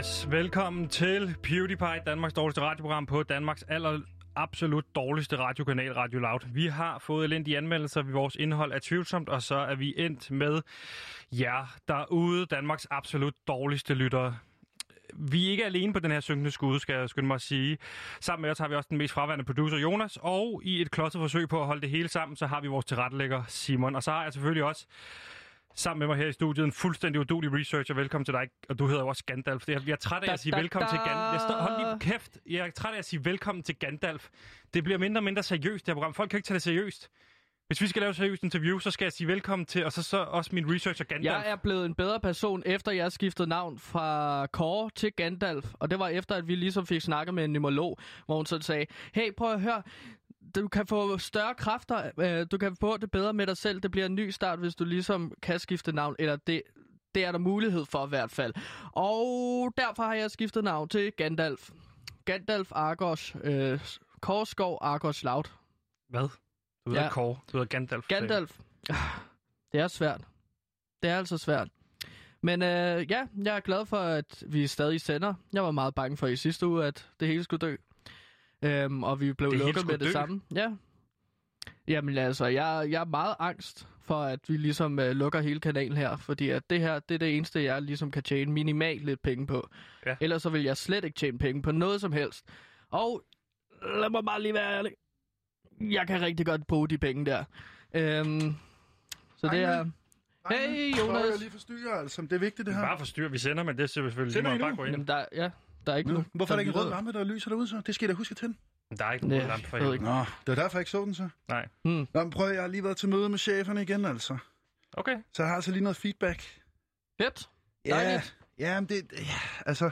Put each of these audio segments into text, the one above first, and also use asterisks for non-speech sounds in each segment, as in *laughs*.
Yes, velkommen til PewDiePie, Danmarks dårligste radioprogram på Danmarks aller absolut dårligste radiokanal, Radio Loud. Vi har fået elendige anmeldelser, vores indhold er tvivlsomt, og så er vi endt med jer derude, Danmarks absolut dårligste lyttere. Vi er ikke alene på den her synkende skud, skal jeg skynde mig at sige. Sammen med os har vi også den mest fraværende producer, Jonas, og i et klodset forsøg på at holde det hele sammen, så har vi vores tilrettelægger, Simon. Og så har jeg selvfølgelig også sammen med mig her i studiet en fuldstændig udulig researcher. Velkommen til dig, og du hedder jo også Gandalf. Jeg er træt af at sige velkommen til Gandalf. Jeg står, hold lige kæft. Jeg er træt af at sige velkommen til Gandalf. Det bliver mindre og mindre seriøst, det her program. Folk kan ikke tage det seriøst. Hvis vi skal lave et seriøst interview, så skal jeg sige velkommen til, og så, så også min researcher Gandalf. Jeg er blevet en bedre person, efter jeg skiftede navn fra Kåre til Gandalf. Og det var efter, at vi ligesom fik snakket med en nemolog, hvor hun så sagde, hey, prøv at høre, du kan få større kræfter, øh, du kan få det bedre med dig selv. Det bliver en ny start, hvis du ligesom kan skifte navn, eller det, det er der mulighed for i hvert fald. Og derfor har jeg skiftet navn til Gandalf. Gandalf Argos, øh, Korskov Argos Loud. Hvad? Du hedder Ja. Kåre. Du hedder Gandalf. Gandalf. Det er svært. Det er altså svært. Men øh, ja, jeg er glad for, at vi stadig sender. Jeg var meget bange for i sidste uge, at det hele skulle dø. Øhm, og vi blev Det lukket med det dø? samme. Ja. Jamen altså, jeg, jeg er meget angst for, at vi ligesom øh, lukker hele kanalen her. Fordi at det her, det er det eneste, jeg ligesom kan tjene minimalt lidt penge på. Ja. Ellers så vil jeg slet ikke tjene penge på noget som helst. Og lad mig bare lige være ærlig. Jeg kan rigtig godt bruge de penge der. Øhm, så det er... Hey, Jonas. jeg lige forstyrrer, altså. Det er vigtigt, det her. Bare forstyr, vi sender, men det er selvfølgelig Sender lige I meget nu? bare gå ind. Jamen, der, ja, der er ikke Nå, nu. hvorfor er der ikke en rød lampe, der lyser derude så? Det skal jeg da huske tænde. Der er ikke nogen lampe for jeg helvede. Nå, det var derfor, jeg ikke så den så. Nej. Hmm. Nå, men prøv, jeg har lige været til møde med cheferne igen, altså. Okay. Så jeg har altså lige noget feedback. Fedt. Ja, Dejligt. ja, men det, ja, altså,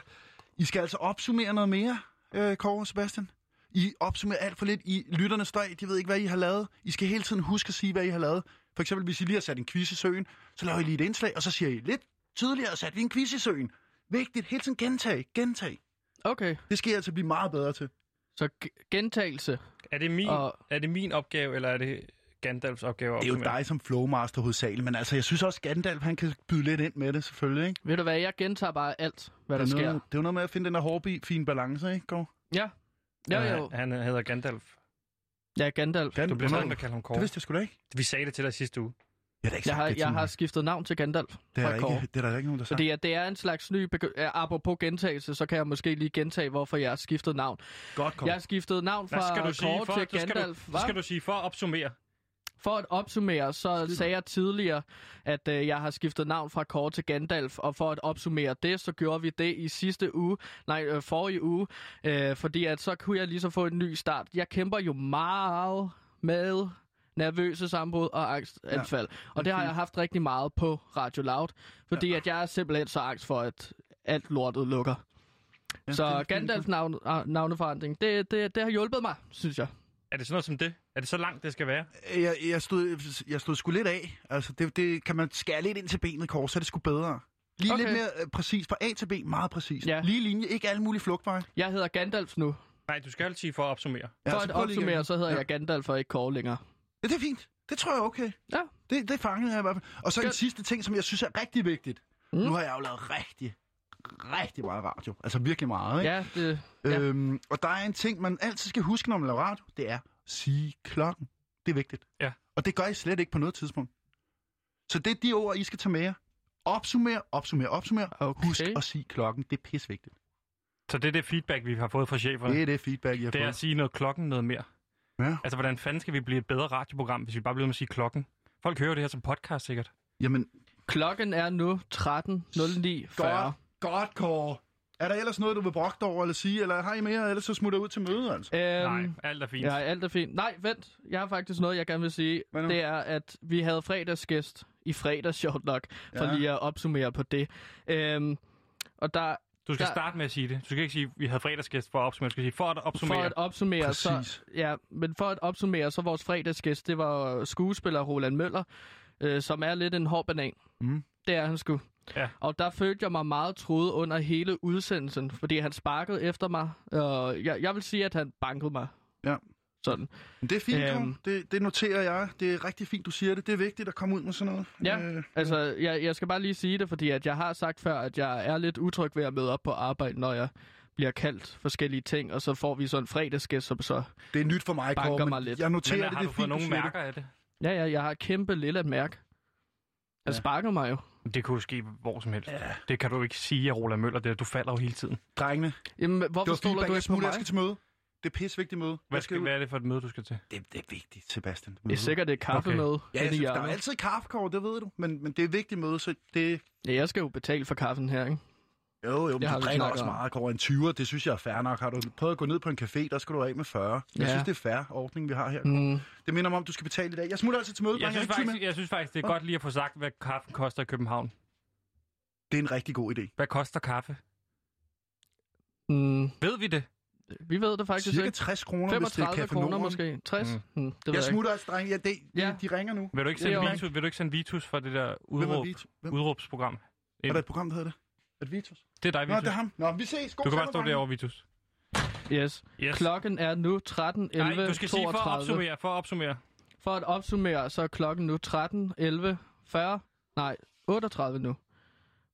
I skal altså opsummere noget mere, øh, Kåre og Sebastian. I opsummerer alt for lidt. I lytterne står af, de ved ikke, hvad I har lavet. I skal hele tiden huske at sige, hvad I har lavet. For eksempel, hvis I lige har sat en quiz i søen, så laver I lige et indslag, og så siger I lidt tydeligere, sat vi en quiz i søen. Vigtigt, hele tiden gentag, gentag. Okay, Det skal I altså blive meget bedre til. så g- gentagelse. Er det, min, Og- er det min opgave, eller er det Gandalfs opgave? Det er jo dig som flowmaster hovedsageligt, men altså, jeg synes også, Gandalf, han kan byde lidt ind med det, selvfølgelig, ikke? Ved du hvad, jeg gentager bare alt, hvad der det, er sker. noget, det er jo noget med at finde den der hårde, fin balance, ikke, Gård? Ja. Ja, Ja, jo. Han, han hedder Gandalf. Ja, Gandalf. Gan- Du bliver stadig med at kalde ham Det Kåre. vidste jeg sgu da ikke. Vi sagde det til dig sidste uge. Jeg ikke Jeg sagt har, det jeg har skiftet navn til Gandalf Det er, der ikke, det er der ikke nogen, der sagt. Fordi at det er en slags ny... Begy- ja, apropos gentagelse, så kan jeg måske lige gentage, hvorfor jeg har skiftet navn. Godt, Kåre. Jeg har skiftet navn Hvad fra skal du sige? Kåre For, til så skal, du, Gandalf. så Hva? skal du sige for at opsummere. For at opsummere, så sagde jeg tidligere, at øh, jeg har skiftet navn fra Kåre til Gandalf, og for at opsummere det, så gjorde vi det i sidste uge, nej, øh, forrige uge, øh, fordi at så kunne jeg ligesom få en ny start. Jeg kæmper jo meget med nervøse sammenbrud og angstanfald, og det har jeg haft rigtig meget på Radio Loud, fordi at jeg er simpelthen så angst for, at alt lortet lukker. Ja, Så. Gandalf navn, ah, navneforandring, det, det, det har hjulpet mig, synes jeg. Er det sådan noget som det? Er det så langt, det skal være? Jeg, jeg, stod, jeg stod sgu lidt af. Altså, det, det kan man skære lidt ind til benet, Kåre, så er det sgu bedre. Lige Okay. lidt mere øh, præcis. Fra A til B, meget præcis. Ja. Lige linje, ikke alle mulige flugtveje. Jeg hedder Gandalf nu. Nej, du skal altid for at opsummere. For så at opsummere, så hedder ja. jeg Gandalf og ikke Kåre længere. Ja, det er fint. Det tror jeg er okay. Ja. Det, det fangede jeg i hvert fald. Og så en Godt. sidste ting, som jeg synes er rigtig vigtigt. Mm. Nu har jeg jo lavet rigtig, rigtig meget radio. Altså virkelig meget, ikke? Ja, det... Ja. Øhm, og der er en ting, man altid skal huske, når man laver radio. Det er at sige klokken. Det er vigtigt. Ja. Og det gør I slet ikke på noget tidspunkt. Så det er de ord, I skal tage med jer. Opsummer, opsummer, opsummer. Okay. Husk at sige klokken. Det er pisvigtigt. Så det er det feedback, vi har fået fra cheferne. Det er det feedback, I har Det er at fået. sige noget klokken noget mere. Ja. Altså, hvordan fanden skal vi blive et bedre radioprogram, hvis vi bare bliver med at sige klokken? Folk hører det her som podcast, sikkert. Jamen, Klokken er nu 13.09.40. godt, godt, Kåre. Er der ellers noget, du vil brokte over eller sige, eller har I mere, ellers så smutter ud til mødet, altså? Øhm, Nej, alt er fint. Ja, alt er fint. Nej, vent. Jeg har faktisk noget, jeg gerne vil sige. Det er, at vi havde fredagsgæst i fredags, sjovt nok, for Ja. lige at opsummere på det. Øhm, og der, Du skal Der- starte med at sige det. Du skal ikke sige, at vi havde fredagsgæst for at opsummere. Du skal sige, for at opsummere. for at opsummere, så, Præcis. ja, men for at opsummere, så vores fredagsgæst, det var skuespiller Roland Møller, øh, som er lidt en hård banan. Mm. Det er han sgu. Ja. Og der følte jeg mig meget truet under hele udsendelsen, fordi han sparkede efter mig. Og jeg, jeg vil sige, at han bankede mig. Ja. Sådan. Men det er fint, Øhm. det, det noterer jeg. Det er rigtig fint, du siger det. Det er vigtigt at komme ud med sådan noget. Ja, Øh, altså, jeg, jeg skal bare lige sige det, fordi at jeg har sagt før, at jeg er lidt utryg ved at møde op på arbejde, når jeg bliver kaldt forskellige ting, og så får vi sådan en fredagsgæst, som så... det er nyt for mig, Banker Kåre, mig lidt. jeg noterer Men det. har det du er fået fint, nogle du mærker af det? Ja, ja, jeg har kæmpe lille mærke. Jeg Ja. sparker mig jo. Det kunne ske hvor som helst. Ja. Det kan du ikke sige af Roland Møller, det er, du falder jo hele tiden. det. Drengene, Jamen, det hvorfor stoler du ikke på mig? jeg skal til møde. Det er pissevigtigt møde. Hvad, Jeg skal, hvad er det for et møde, du skal til? Det, det er vigtigt, Sebastian. Det er sikkert et kaffe med. Ja, jeg synes, der er altid kaffekår, det ved du. Men, men det er et vigtigt møde, så det... Ja, jeg skal jo betale for kaffen her, ikke? Jo, jo, men har du drikker også meget, Kåre. En 20'er, det synes jeg er fair nok. Har du prøvet at gå ned på en café, der skal du af med 40. Jeg Ja. synes, det er fair ordning, vi har her. Mm. Det minder mig om, du skal betale i dag. Jeg smutter altså til møde, Jeg synes, Jeg faktisk, jeg synes faktisk, det er Hvad? godt lige at få sagt, hvad kaffen koster i København. Det er en rigtig god idé. Hvad koster kaffe? Mm. Ved vi det? Vi ved det faktisk Cirka ikke. 60 kroner, hvis det er 35 kroner Norden. måske. 60? Mm. Mm. Det ved Jeg jeg, smutter altså, drenge. Ja, det, Ja. de, de ringer nu. Vil du ikke sende, Vitus, vil du ikke sende Vitus for det der Hvem er udråb, udråbsprogram? Er der et program, der hedder det? Er det Vitus? Det er dig, Nå, Vitus. det er ham. Nå, vi ses. God Du kan bare stå derovre, Vitus. Yes. Yes. Klokken er nu 13, 11, Nej, du skal sige for at 32. opsummere. For at opsummere. For at opsummere, så er klokken nu 13, 11, 40. Nej, 38 nu.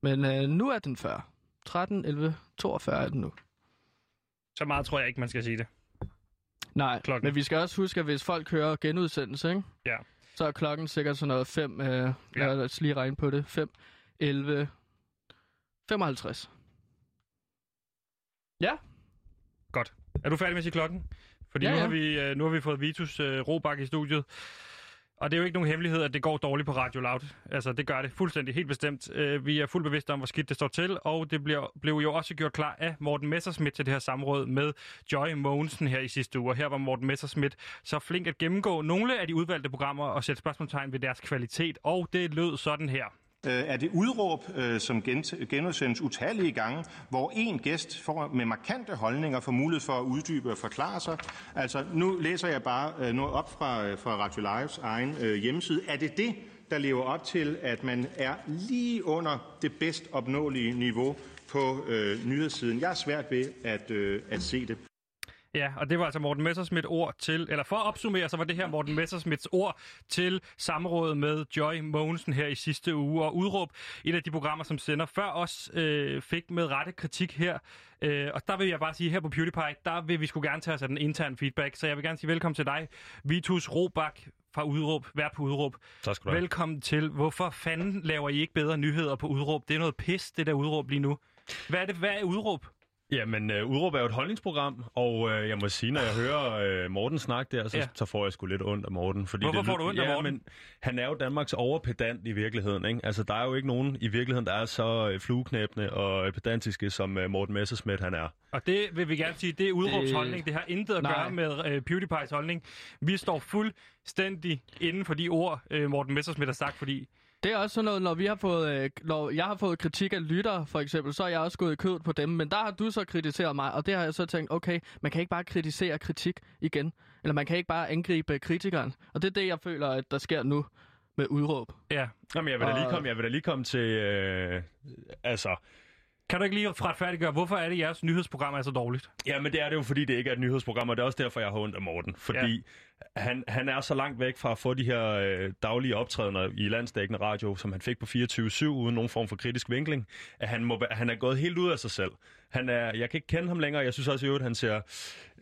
Men øh, nu er den 40. 13, 11, 42 er den nu. Så meget tror jeg ikke, man skal sige det. Nej, Klokken. men vi skal også huske, at hvis folk hører genudsendelse, ikke? Ja. så er klokken sikkert sådan noget 5, øh, ja. lad os lige regne på det, 5, 11, 55. Ja, Er du færdig med at sige klokken? Fordi Ja, nu, ja. har vi, øh, nu har vi fået Vitus øh, Robak i studiet. Og det er jo ikke nogen hemmelighed, at det går dårligt på Radio Loud. Altså, det gør det fuldstændig helt bestemt. Øh, vi er fuldt bevidste om, hvor skidt det står til, og det bliver, blev jo også gjort klar af Morten Messersmith til det her samråd med Joy Mogensen her i sidste uge. Og her var Morten Messersmith så flink at gennemgå nogle af de udvalgte programmer og sætte spørgsmålstegn ved deres kvalitet, og det lød sådan her. Øh, er det udråb, øh, som genudsendes utallige gange, hvor en gæst får med markante holdninger får mulighed for at uddybe og forklare sig. Altså, nu læser jeg bare øh, noget op fra, fra Radio Lives egen hjemmeside. Er det det, der lever op til, at man er lige under det bedst opnåelige niveau på øh, nyhedssiden? Jeg er svært ved at, øh, at se det. Ja, og det var altså Morten Messersmith ord til, eller for at opsummere, så var det her Morten Messersmiths ord til samrådet med Joy Mogensen her i sidste uge, og udråb et af de programmer, som sender før os, øh, fik med rette kritik her. Øh, og der vil jeg bare sige, her på PewDiePie, der vil vi skulle gerne tage os af den interne feedback, så jeg vil gerne sige velkommen til dig, Vitus Robak fra Udråb, vært på Udråb. Tak skal du have. Velkommen til. Hvorfor fanden laver I ikke bedre nyheder på Udråb? Det er noget pis, det der Udråb lige nu. Hvad er det? Hvad er Udråb? Jamen, uh, Udråb er jo et holdningsprogram, og uh, jeg må sige, når jeg hører uh, Morten snakke der, så, Ja. så får jeg sgu lidt ondt af Morten. Fordi Hvorfor det, får du ondt af ja, Morten? Men han er jo Danmarks overpedant i virkeligheden. Ikke? Altså, der er jo ikke nogen i virkeligheden, der er så uh, flueknæbende og pedantiske, som uh, Morten Messerschmidt han er. Og det vil vi gerne sige, det er udråbs Det- holdning. Det har intet at Nej. gøre med øh, PewDiePie's holdning. Vi står fuldstændig inden for de ord, øh, Morten Messersmith har sagt, fordi Det er også sådan noget, når vi har fået, øh, når jeg har fået kritik af lyttere, for eksempel, så er jeg også gået i kødet på dem, men der har du så kritiseret mig, og det har jeg så tænkt, okay, man kan ikke bare kritisere kritik igen, eller man kan ikke bare angribe kritikeren, og det er det, jeg føler, at der sker nu med udråb. ja. Jamen, jeg vil da lige Og- komme, jeg vil da lige komme til... Øh, altså, Kan du ikke lige retfærdiggøre, hvorfor er det, jeres nyhedsprogram er så dårligt? Ja, men det er det jo, fordi det ikke er et nyhedsprogram, og det er også derfor, jeg har ondt af Morten. Fordi ja. han, han er så langt væk fra at få de her øh, daglige optrædener i landsdækkende radio, som han fik på 24-7, uden nogen form for kritisk vinkling, at han, må, han er gået helt ud af sig selv. Han er, jeg kan ikke kende ham længere. Jeg synes også i øvrigt, han ser,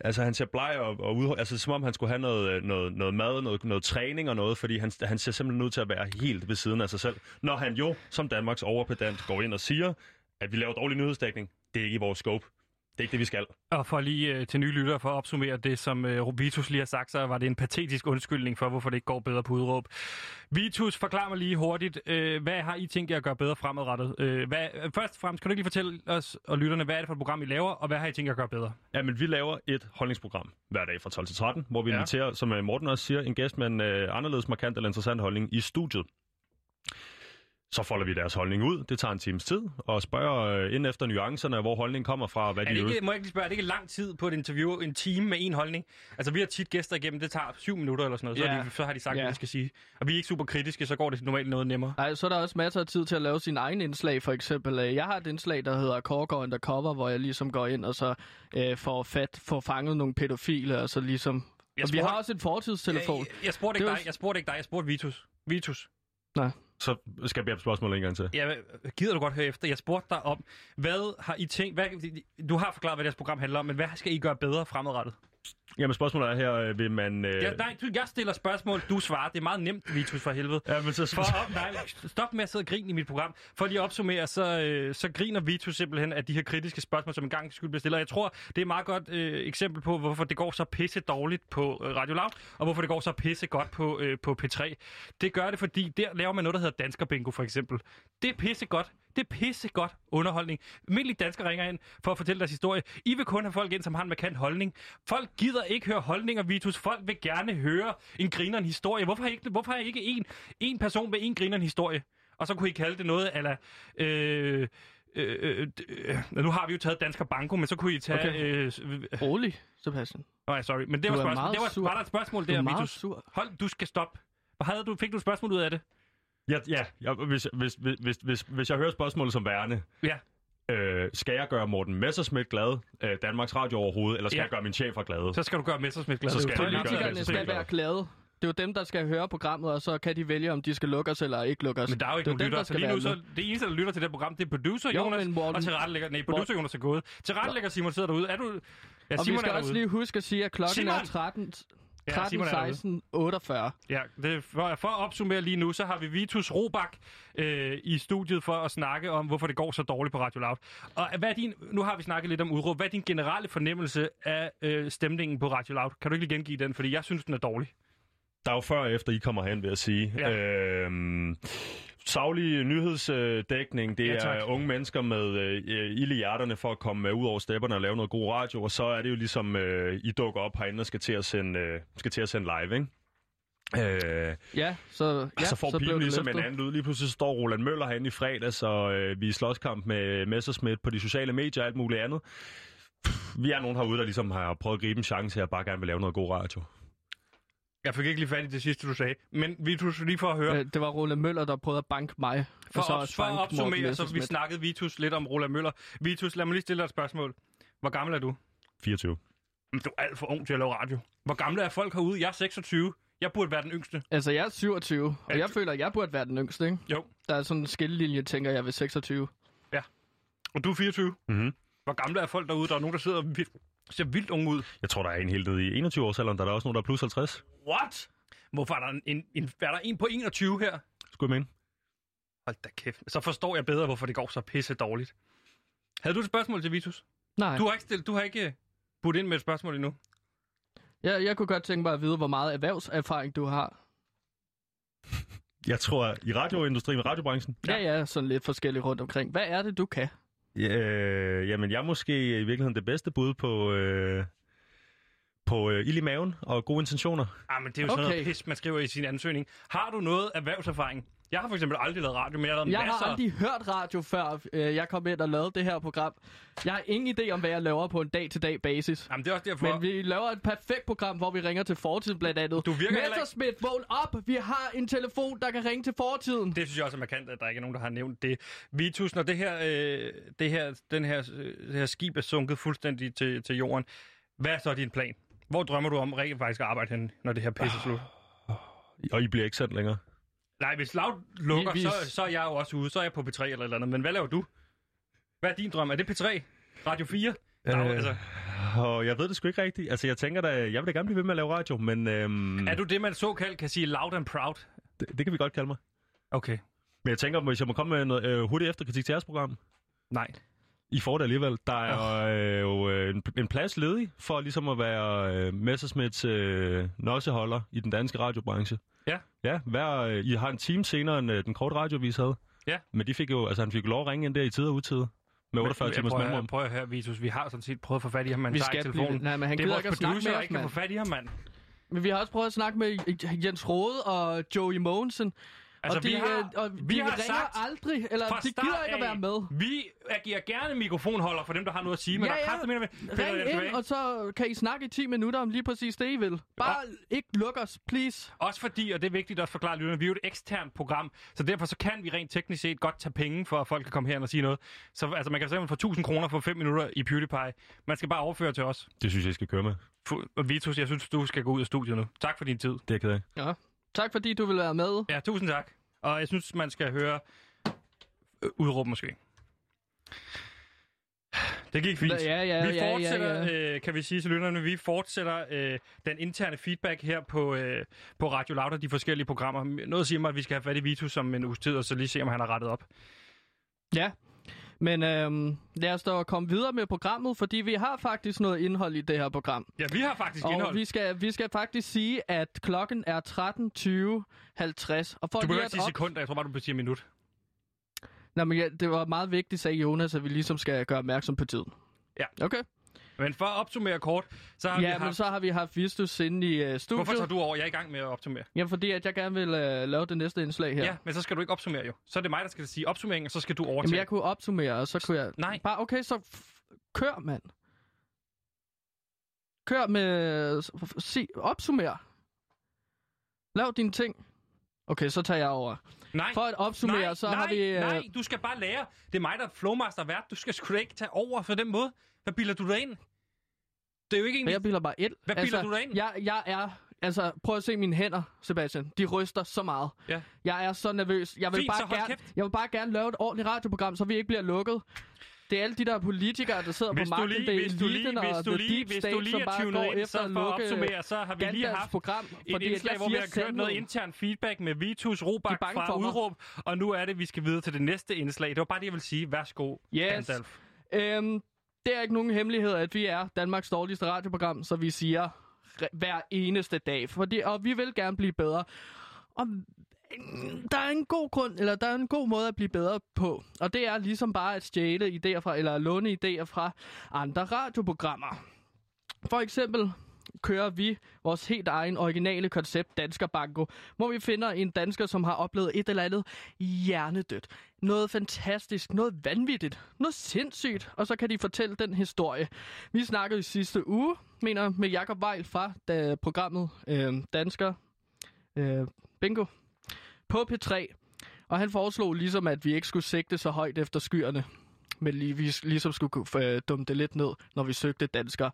altså, han ser bleg og, og ud, altså, som om han skulle have noget, øh, noget, noget mad, noget, noget træning og noget, fordi han, han ser simpelthen ud til at være helt ved siden af sig selv. Når han jo, som Danmarks overpedant, går ind og siger, at vi laver dårlig nyhedsdækning, det er ikke i vores scope. Det er ikke det, vi skal. Og for lige øh, til nye lyttere, for at opsummere det, som øh, Vitus lige har sagt, så var det en patetisk undskyldning for, hvorfor det ikke går bedre på udråb. Vitus, forklar mig lige hurtigt, øh, hvad har I tænkt jer at gøre bedre fremadrettet? Øh, hvad, først og fremmest, kan du ikke lige fortælle os og lytterne, hvad er det for et program, I laver, og hvad har I tænkt jer at gøre bedre? Ja, men vi laver et holdningsprogram hver dag fra 12 til 13, hvor vi Ja. ja. inviterer, som øh, Morten også siger, en gæst med en øh, anderledes markant eller interessant holdning i studiet. Så folder vi deres holdning ud. Det tager en times tid, og spørger øh, ind efter nuancerne, hvor holdningen kommer fra, og hvad Er de det ønsker. ikke, må jeg ikke spørge, er det ikke lang tid på et interview, en time med en holdning? Altså, vi har tit gæster igennem, det tager syv minutter eller sådan noget, så, Ja. har de, så har de sagt, Ja. hvad de skal sige. Og vi er ikke super kritiske, så går det normalt noget nemmere. Nej, så er der også masser af tid til at lave sin egen indslag, for eksempel. øh, Jeg har et indslag, der hedder Kåre Undercover, hvor jeg ligesom går ind og så øh, får, fat, får fanget nogle pædofile, og så ligesom Jeg Og vi har også en fortidstelefon. Jeg, jeg spurgte Det ikke var- dig, jeg spurgte ikke dig, jeg spurgte Vitus. Vitus. Så skal jeg bede om spørgsmålet en gang til. Ja, gider du godt høre efter? Jeg spurgte dig om, hvad har I tænkt... Hvad, du har forklaret, hvad deres program handler om, men hvad skal I gøre bedre fremadrettet? Jamen spørgsmålet er her, øh, vil man... Øh... Ja, nej, du, jeg stiller spørgsmål, du svarer. Det er meget nemt, Vitus, for helvede. Ja, men så... For op, nej, stop med at sidde og grine i mit program. For lige at opsummere, så, øh, så griner Vitus simpelthen af de her kritiske spørgsmål, som engang skulle blive stillet. Jeg tror, det er et meget godt øh, eksempel på, hvorfor det går så pisse dårligt på øh, Radio Loud, og hvorfor det går så pisse godt på, øh, på P3. Det gør det, fordi der laver man noget, der hedder Dansker Bingo, for eksempel. Det er pisse godt. Det er pisse godt underholdning. Almindelige danskere ringer ind for at fortælle deres historie. I vil kun have folk ind, som har en markant holdning. Folk gider ikke høre holdninger, Vitus. Folk vil gerne høre en grineren historie. Hvorfor har I ikke, hvorfor har I ikke en, en person med en grineren historie? Og så kunne I kalde det noget, eller... Øh, øh, øh, øh, nu har vi jo taget Dansker Banko, men så kunne I tage... Okay. Øh, øh, Rolig, Sebastian. nej, sorry, men det Du var spørgsmål. meget Det var, sur. var der et spørgsmål Du er der, meget Vitus? sur. Hold, du skal stoppe. Hvad havde du, fik du et spørgsmål ud af det? Ja, ja, ja hvis, hvis, hvis, hvis, hvis, hvis jeg hører spørgsmålet som værende, Ja. Øh, skal jeg gøre Morten Messerschmidt glad, øh, Danmarks Radio overhovedet, eller skal Ja. jeg gøre min chefer glad? Så skal du gøre Messersmith glad. Så er skal jeg lige gøre skal være glade. Det er jo dem, der skal høre programmet, og så kan de vælge, om de skal lukke os eller ikke lukke os. Men der er jo ikke det nogen der lyttere, så skal lige nu, så det eneste, der lytter til det program, det er producer Jo, Jonas, Morten- og tilrettelægger, nej, producer Jonas er gået. Tilrettelægger Simon sidder derude. Er du, ja, Og Simon vi skal er også derude. lige huske at sige, at klokken Simon! er 13, Ja, 13 Simon er derude. 16, 48. Ja, det er for, for at opsummere lige nu, så har vi Vitus Robak øh, i studiet for at snakke om, hvorfor det går så dårligt på Radio Loud. Og hvad er din, nu har vi snakket lidt om udråb. Hvad er din generelle fornemmelse af øh, stemningen på Radio Loud? Kan du ikke lige gengive den? Fordi jeg synes, den er dårlig. Der er jo før og efter, I kommer hen, vil jeg sige. Ja. Øhm, savlig nyhedsdækning, det Ja, tak. er unge mennesker med øh, ild i hjerterne for at komme ud over stepperne og lave noget god radio, og så er det jo ligesom, øh, I dukker op herinde og skal til at sende, øh, skal til at sende live, ikke? Øh, Ja, så, ja, så får så det ligesom en løftet. anden lyd. Lige pludselig står Roland Møller herinde i fredags, og øh, vi er i slåskamp med Messerschmidt på de sociale medier og alt muligt andet. Pff, Vi er nogen herude, der ligesom har prøvet at gribe en chance her, og bare gerne vil lave noget god radio. Jeg fik ikke lige fat i det sidste, du sagde. Men Vitus, lige for at høre. Øh, Det var Roland Møller, der prøvede at banke mig. For, og så op, for at opsummere, så vi snakkede Vitus lidt om Roland Møller. Vitus, lad mig lige stille dig et spørgsmål. Hvor gammel er du? 24. Men Du er alt for ung til at lave radio. Hvor gamle er folk herude? Jeg er 26. Jeg burde være den yngste. Altså, jeg er 27, og Ja, jeg du- føler, at jeg burde være den yngste, ikke? Jo. Der er sådan en skillelinje, tænker jeg, ved 26. Og du er 24. Mm-hmm. Hvor gamle er folk derude? Der er nogen, der sidder ser vildt unge ud. Jeg tror, der er en helt nede i 21-årsalderen, der er der også nogen, der er plus 50. What? Hvorfor er der en, en, en, er der en på 21 her? Skulle jeg mene? Hold da kæft. Så forstår jeg bedre, hvorfor det går så pisse dårligt. Havde du et spørgsmål til Vitus? Nej, Du har ikke, stillet, du har ikke øh, budt ind med et spørgsmål endnu. jeg, jeg kunne godt tænke mig at vide, hvor meget erhvervserfaring du har. Jeg tror, i radioindustrien, i radiobranchen, Ja, ja, sådan lidt forskelligt rundt omkring. Hvad er det, du kan? Øh, jamen jeg er måske i virkeligheden det bedste bud på, øh, på øh, ild i maven og gode intentioner. Ah, men det er jo sådan noget Okay. pis, man skriver i sin ansøgning. Har du noget erhvervserfaring? Jeg har for eksempel aldrig lavet radio, men jeg har lavet Jeg masser. har aldrig hørt radio før øh, jeg kom ind og lavede det her program. Jeg har ingen idé om, hvad jeg laver på en dag-til-dag basis. Jamen, det er også derfor... Men vi laver et perfekt program, hvor vi ringer til fortiden blandt andet. Du virker heller ikke- Messerschmidt, vågn op! Vi har en telefon, der kan ringe til fortiden. Det synes jeg også er markant, at der ikke er nogen, der har nævnt det. Vitus, når det her, øh, det her, den her, øh, det her skib er sunket fuldstændig til, til jorden, hvad er så din plan? Hvor drømmer du om rent faktisk at arbejde hen, når det her pisse er slut? Og I bliver ikke sendt længere. Nej, hvis Loud lukker, Vi- vi- så, så er jeg jo også ude. Så er jeg på P3 eller et eller andet. Men hvad laver du? Hvad er din drøm? Er det P3? Radio 4? Der er, jo, Øh, altså, Og jeg ved det sgu ikke rigtigt. Altså, jeg tænker da, jeg vil da gerne blive ved med at lave radio, men øhm, er du det, man såkaldt kan sige loud and proud? det, det kan vi godt kalde mig. Okay. Men jeg tænker, hvis jeg må komme med noget øh, hurtigt efterkritik til jeres program, Nej. I får det alligevel. Der er øh, jo øh, en, en plads ledig for ligesom at være øh, Messersmiths øh, nosseholder i den danske radiobranche. Ja. Ja, hver, øh, I har en time senere, end øh, den korte radiovis havde. Ja. Men de fik jo, altså, han fik jo lov at ringe ind der i tid og utid. Med 48 Men- timers mellemrum. Prøv at høre, Vitus. Vi har sådan set prøvet at få fat i ham, men Vi tager skal ikke blive... telefonen. Nej, men han det er vores ikke producer, med os, ikke kan få fat i ham, mand. Men vi har også prøvet at snakke med Jens Rode og Joey Mogensen. Altså, og de, vi har, øh, og vi de har ringer sagt aldrig, eller de gider ikke at være med. Vi giver gerne mikrofonholder for dem, der har noget at sige, men Ja, der er ja. med. Ring ind, og så kan I snakke i 10 minutter om lige præcis det, I vil. Bare ikke luk os, please. Også fordi, og det er vigtigt at forklare lytterne, vi er jo et eksternt program, så derfor så kan vi rent teknisk set godt tage penge for, at folk kan komme her og sige noget. Så altså, man kan simpelthen få 1000 kroner for 5 minutter i PewDiePie. Man skal bare overføre til os. Det synes jeg, I skal køre med. Og Vitus, jeg synes, du skal gå ud af studiet nu. Tak for din tid. Det er jeg ked af. Ja. Tak fordi du vil være med. Ja, tusind tak. Og jeg synes, man skal høre øh, udråb måske. Det gik fint. Ja, ja, vi ja, ja, fortsætter, ja. Øh, kan vi sige til lytterne, vi fortsætter øh, den interne feedback her på, øh, på Radio Loud og de forskellige programmer. Noget siger mig, at vi skal have fat i Vitus om en uges tid, og så lige se, om han har rettet op. Ja. Men øhm, lad os da komme videre med programmet, fordi vi har faktisk noget indhold i det her program. Ja, vi har faktisk Og indhold. vi skal, vi skal faktisk sige, at klokken er 13.20.50. Og for Du behøver ikke sige op- sekunder, jeg tror bare, du siger minut. Nå, men ja, det var meget vigtigt, sagde Jonas, at vi ligesom skal gøre opmærksom på tiden. Ja. Okay. Men for at opsummere kort, så har vi Ja, haft... men så har vi haft Vistus inde i uh, studiet. Hvorfor tager du over? Jeg er i gang med at opsummere. Jamen, fordi at jeg gerne vil uh, lave det næste indslag her. Ja. ja, men så skal du ikke opsummere jo. Så er det mig, der skal sige opsummering, og så skal du overtage. Jamen, jeg kunne opsummere, og så kunne jeg... Nej. Bare, okay, så kør, mand. Kør med... Sig, opsummer. Lav dine ting. Okay, så tager jeg over. Nej. For at opsummere, nej, så nej, har vi... øh, Nej, du skal bare lære. Det er mig, der er flowmaster vært. Du skal sgu da ikke tage over for den måde. Hvad bilder du dig ind? Det er jo ikke egentlig... jeg bilder bare et. Hvad bilder du dig ind? Jeg, jeg er... Altså, prøv at se mine hænder, Sebastian. De ryster så meget. Ja. Jeg er så nervøs. Jeg vil, Fint, bare gerne, kæft. jeg vil bare gerne lave et ordentligt radioprogram, så vi ikke bliver lukket. Det er alle de der politikere, der sidder Hvis på magten. lige, det er hvis du lige, hvis og du lige, deep hvis du lige er tunet ind, efter så for at opsummere, så har vi lige haft program, et indslag, hvor vi har kørt noget intern feedback med Vitus Robak fra. Udråb, og nu er det, vi skal videre til det næste indslag. Det var bare det, jeg vil sige. Værsgo, Yes. Gandalf. Øhm, det er ikke nogen hemmelighed, at vi er Danmarks dårligste radioprogram, så vi siger hver eneste dag. Fordi, og vi vil gerne blive bedre. Og der er en god grund, eller der er en god måde at blive bedre på. Og det er ligesom bare at stjæle idéer fra, eller låne idéer fra andre radioprogrammer. For eksempel kører vi vores helt egen originale koncept, Dansker Banko, hvor vi finder en dansker, som har oplevet et eller andet hjernedødt. Noget fantastisk, noget vanvittigt, noget sindssygt, og så kan de fortælle den historie. Vi snakkede i sidste uge, mener med Jakob Weil fra da programmet øh, Dansker øh, Bingo på P3. Og han foreslog ligesom, at vi ikke skulle sigte så højt efter skyerne, men lige, vi ligesom skulle øh, dumme det lidt ned, når vi søgte danskere.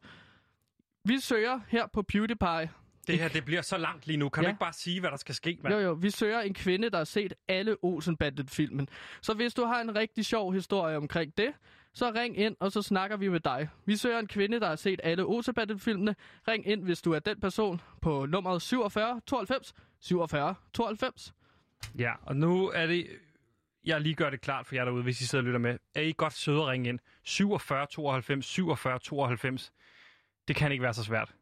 Vi søger her på PewDiePie. Det her, det bliver så langt lige nu. Kan Ja. du ikke bare sige, hvad der skal ske, mand? Jo, jo, vi søger en kvinde, der har set alle Olsenbanden-filmen. Så hvis du har en rigtig sjov historie omkring det, så ring ind, og så snakker vi med dig. Vi søger en kvinde, der har set alle Olsenbanden-filmene. Ring ind, hvis du er den person, på nummeret 47 92 47 92. Ja, og nu er det... Jeg lige gør det klart for jer derude, hvis I sidder og lytter med. Er I godt søde at ringe ind? 47 92 47 92. Det kan ikke være så svært.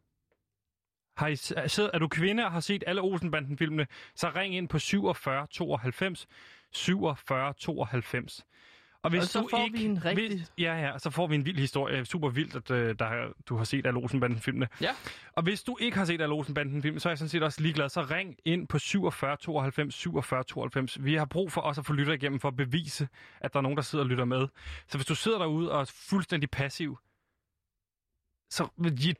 Har I, sidder, er du kvinde og har set alle Olsenbanden-filmene, så ring ind på 47 92 47 92. Og hvis Og så du får ikke, vi en rigtig- Hvis, ja, ja, så får vi en vild historie. Super vildt, at øh, der, du har set alle Olsenbanden-filmene. Ja. Og hvis du ikke har set alle Olsenbanden-film, så er jeg sådan set også ligeglad. Så ring ind på 47 92 47 92. Vi har brug for også at få lytter igennem for at bevise, at der er nogen, der sidder og lytter med. Så hvis du sidder derude og er fuldstændig passiv, så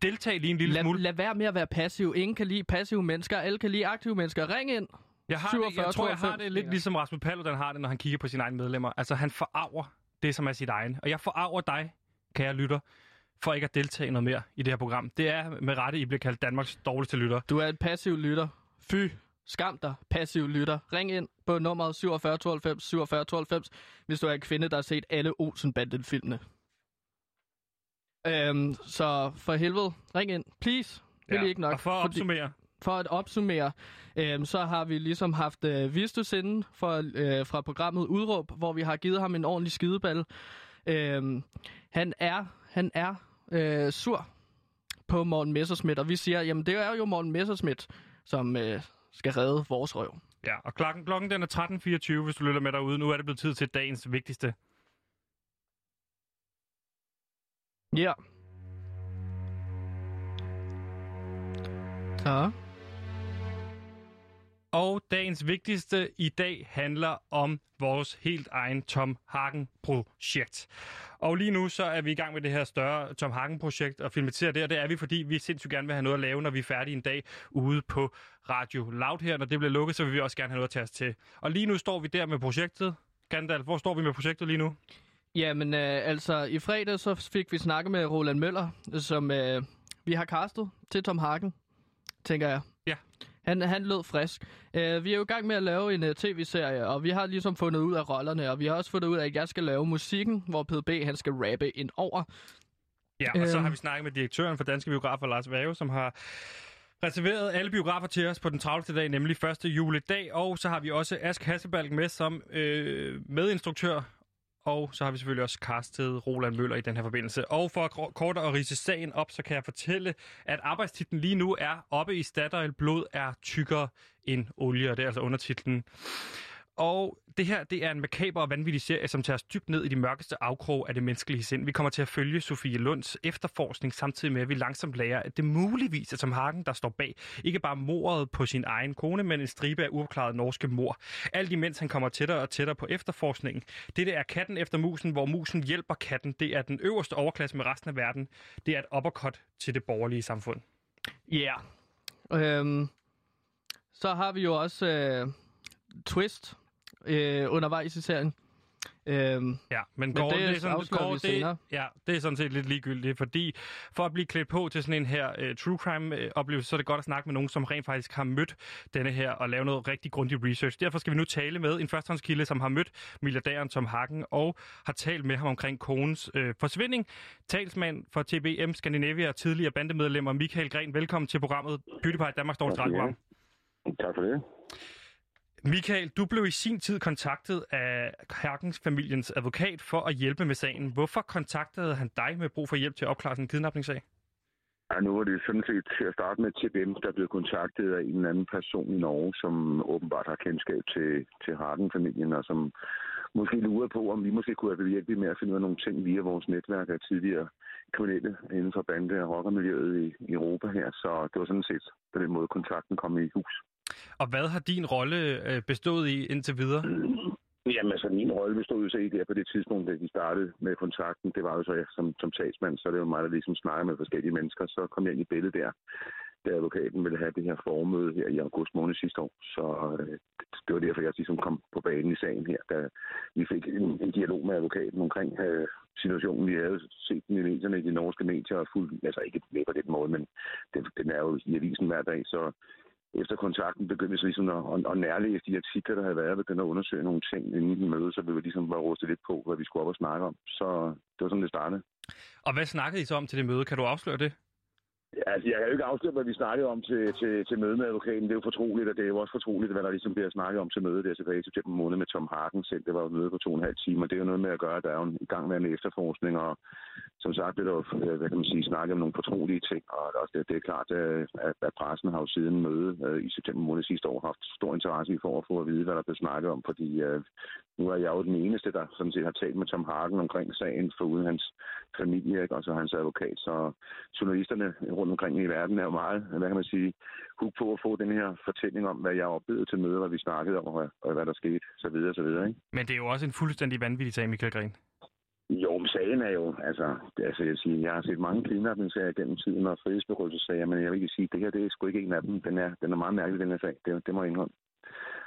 deltag lige en lille Lad, smule. lad være med at være passiv. Ingen kan lide passive mennesker, alle kan lide aktive mennesker. Ring ind. Jeg, har det, 47, jeg tror, jeg har 92. det lidt ligesom Rasmus Paludan har det, når han kigger på sine egne medlemmer. Altså, han forarver det, som er sit egen. Og jeg forarver dig, kære lytter, for ikke at deltage noget mere i det her program. Det er med rette, I bliver kaldt Danmarks dårligste lytter. Du er en passiv lytter. Fy. Skam dig, passiv lytter. Ring ind på nummeret 47 92 47 92, hvis du er en kvinde, der har set alle Olsen-banden-filmene. Øhm, så for helvede, ring ind, please. Det er ikke nok. Og for at fordi- opsummere, for at opsummere, øhm, så har vi ligesom haft øh, Vistus inden for, øh, fra programmet Udråb, hvor vi har givet ham en ordentlig skideball. Øhm, han er, han er øh, sur på Morten Messerschmidt, og vi siger, jamen det er jo Morten Messerschmidt, som øh, skal redde vores røv. ja. Og klokken, klokken den er 13.24, hvis du lytter med derude. Nu er det blevet tid til dagens vigtigste. Ja. Så. Og dagens vigtigste i dag handler om vores helt egen Tom Hagen-projekt. Og lige nu så er vi i gang med det her større Tom Hagen-projekt og filmatisere det, og det er vi, fordi vi sindssygt gerne vil have noget at lave, når vi er færdige en dag ude på Radio Loud her. Når det bliver lukket, så vil vi også gerne have noget at tage os til. Og lige nu står vi der med projektet. Gandalf, hvor står vi med projektet lige nu? Jamen, øh, altså, i fredag så fik vi snakket med Roland Møller, som øh, vi har castet til Tom Hagen, tænker jeg. Ja. Han, han lød frisk. Uh, vi er jo i gang med at lave en uh, tv-serie, og vi har ligesom fundet ud af rollerne, og vi har også fundet ud af, at jeg skal lave musikken, hvor PDB han skal rappe ind over. Ja, og så Øhm. har vi snakket med direktøren for Danske Biografer, Lars Vave, som har reserveret alle biografer til os på den travleste dag, nemlig 1. juledag. Og så har vi også Ask Hasselbalg med som øh, medinstruktør. Og så har vi selvfølgelig også castet Roland Møller i den her forbindelse. Og for at kort og rise sagen op, så kan jeg fortælle, at arbejdstitlen lige nu er oppe i Statoil. Blod er tykkere end olie, og det er altså undertitlen. Og det her, det er en makaber og vanvittig serie, som tager os dybt ned i de mørkeste afkrog af det menneskelige sind. Vi kommer til at følge Sofie Lunds efterforskning, samtidig med, at vi langsomt lærer, at det muligvis er Tom Hagen, der står bag. Ikke bare mordet på sin egen kone, men en stribe af uopklarede norske mor. Alt imens han kommer tættere og tættere på efterforskningen. Dette er katten efter musen, hvor musen hjælper katten. Det er den øverste overklasse med resten af verden. Det er et uppercut til det borgerlige samfund. Ja. Yeah. Øhm, så har vi jo også øh, Twist øh, undervejs i serien. Øhm, Ja, men, Men går, det det, er sådan, går, det, senere. ja, det er sådan set lidt ligegyldigt, fordi for at blive klædt på til sådan en her uh, true crime uh, oplevelse, så er det godt at snakke med nogen, som rent faktisk har mødt denne her og lave noget rigtig grundig research. Derfor skal vi nu tale med en førstehåndskilde, som har mødt milliardæren Tom Hagen og har talt med ham omkring konens uh, forsvinding. Talsmand for TBM Scandinavia og tidligere bandemedlemmer Michael Gren. Velkommen til programmet PewDiePie, Danmarks dårligste Tak skal I radioprogram. Tak for det. Michael, du blev i sin tid kontaktet af Herkens familiens advokat for at hjælpe med sagen. Hvorfor kontaktede han dig med brug for hjælp til at opklare sådan en kidnapningssag? Ja, nu var det sådan set til at starte med TBM, der blev kontaktet af en anden person i Norge, som åbenbart har kendskab til, til Harden-familien, og som måske lurer på, om vi måske kunne have hjælp med at finde ud af nogle ting via vores netværk af tidligere kriminelle inden for bande- og rockermiljøet i Europa her. Så det var sådan set på den måde, kontakten kom i hus. Og hvad har din rolle øh, bestået i indtil videre? Jamen altså, min rolle bestod jo så i der på det tidspunkt, da vi startede med kontakten. Det var jo så jeg som, som talsmand, så det var mig, der ligesom snakkede med forskellige mennesker. Så kom jeg ind i billedet der, da advokaten ville have det her formøde her i august måned sidste år. Så øh, det var derfor, jeg ligesom kom på banen i sagen her, da vi fik en, en dialog med advokaten omkring øh, situationen. Vi havde set den i medierne, i de norske medier, og fuldt, altså ikke med på den måde, men den, den er jo i avisen hver dag, så efter kontakten begyndte vi så ligesom at, at, at nærlæse de artikler, der havde været, begyndte at undersøge nogle ting inden i mødet, så vi var ligesom bare rustet lidt på, hvad vi skulle op og snakke om. Så det var sådan, det startede. Og hvad snakkede I så om til det møde? Kan du afsløre det? Altså, jeg kan jo ikke afsløre, hvad vi snakkede om til, til, til møde med advokaten. Det er jo fortroligt, og det er jo også fortroligt, hvad der ligesom bliver snakket om til møde der tilbage i september måned med Tom Harken selv. Det var jo et møde på to og en halv time, og det er jo noget med at gøre, at der er jo en gangværende efterforskning, og som sagt bliver der jo, øh, hvad kan man sige, snakket om nogle fortrolige ting, og det er også det, er klart, at, at pressen har jo siden møde øh, i september måned sidste år haft stor interesse i for at få at vide, hvad der blev snakket om, fordi øh, nu er jeg jo den eneste, der sådan set har talt med Tom Hagen omkring sagen, foruden hans familie, ikke? og så hans advokat, så journalisterne rundt omkring i verden er jo meget, hvad kan man sige, hook på at få den her fortælling om, hvad jeg oplevede til møder, hvad vi snakkede om, og, og hvad der skete, så videre, så videre, ikke? Men det er jo også en fuldstændig vanvittig sag, Michael Gren. Jo, men sagen er jo, altså, altså jeg, siger, jeg har set mange kidnapningssager gennem tiden og frihedsberøvelsessager, men jeg vil ikke sige, at det her det er sgu ikke en af dem. Den er, den er meget mærkelig, den her sag. Det, det må jeg indrømme.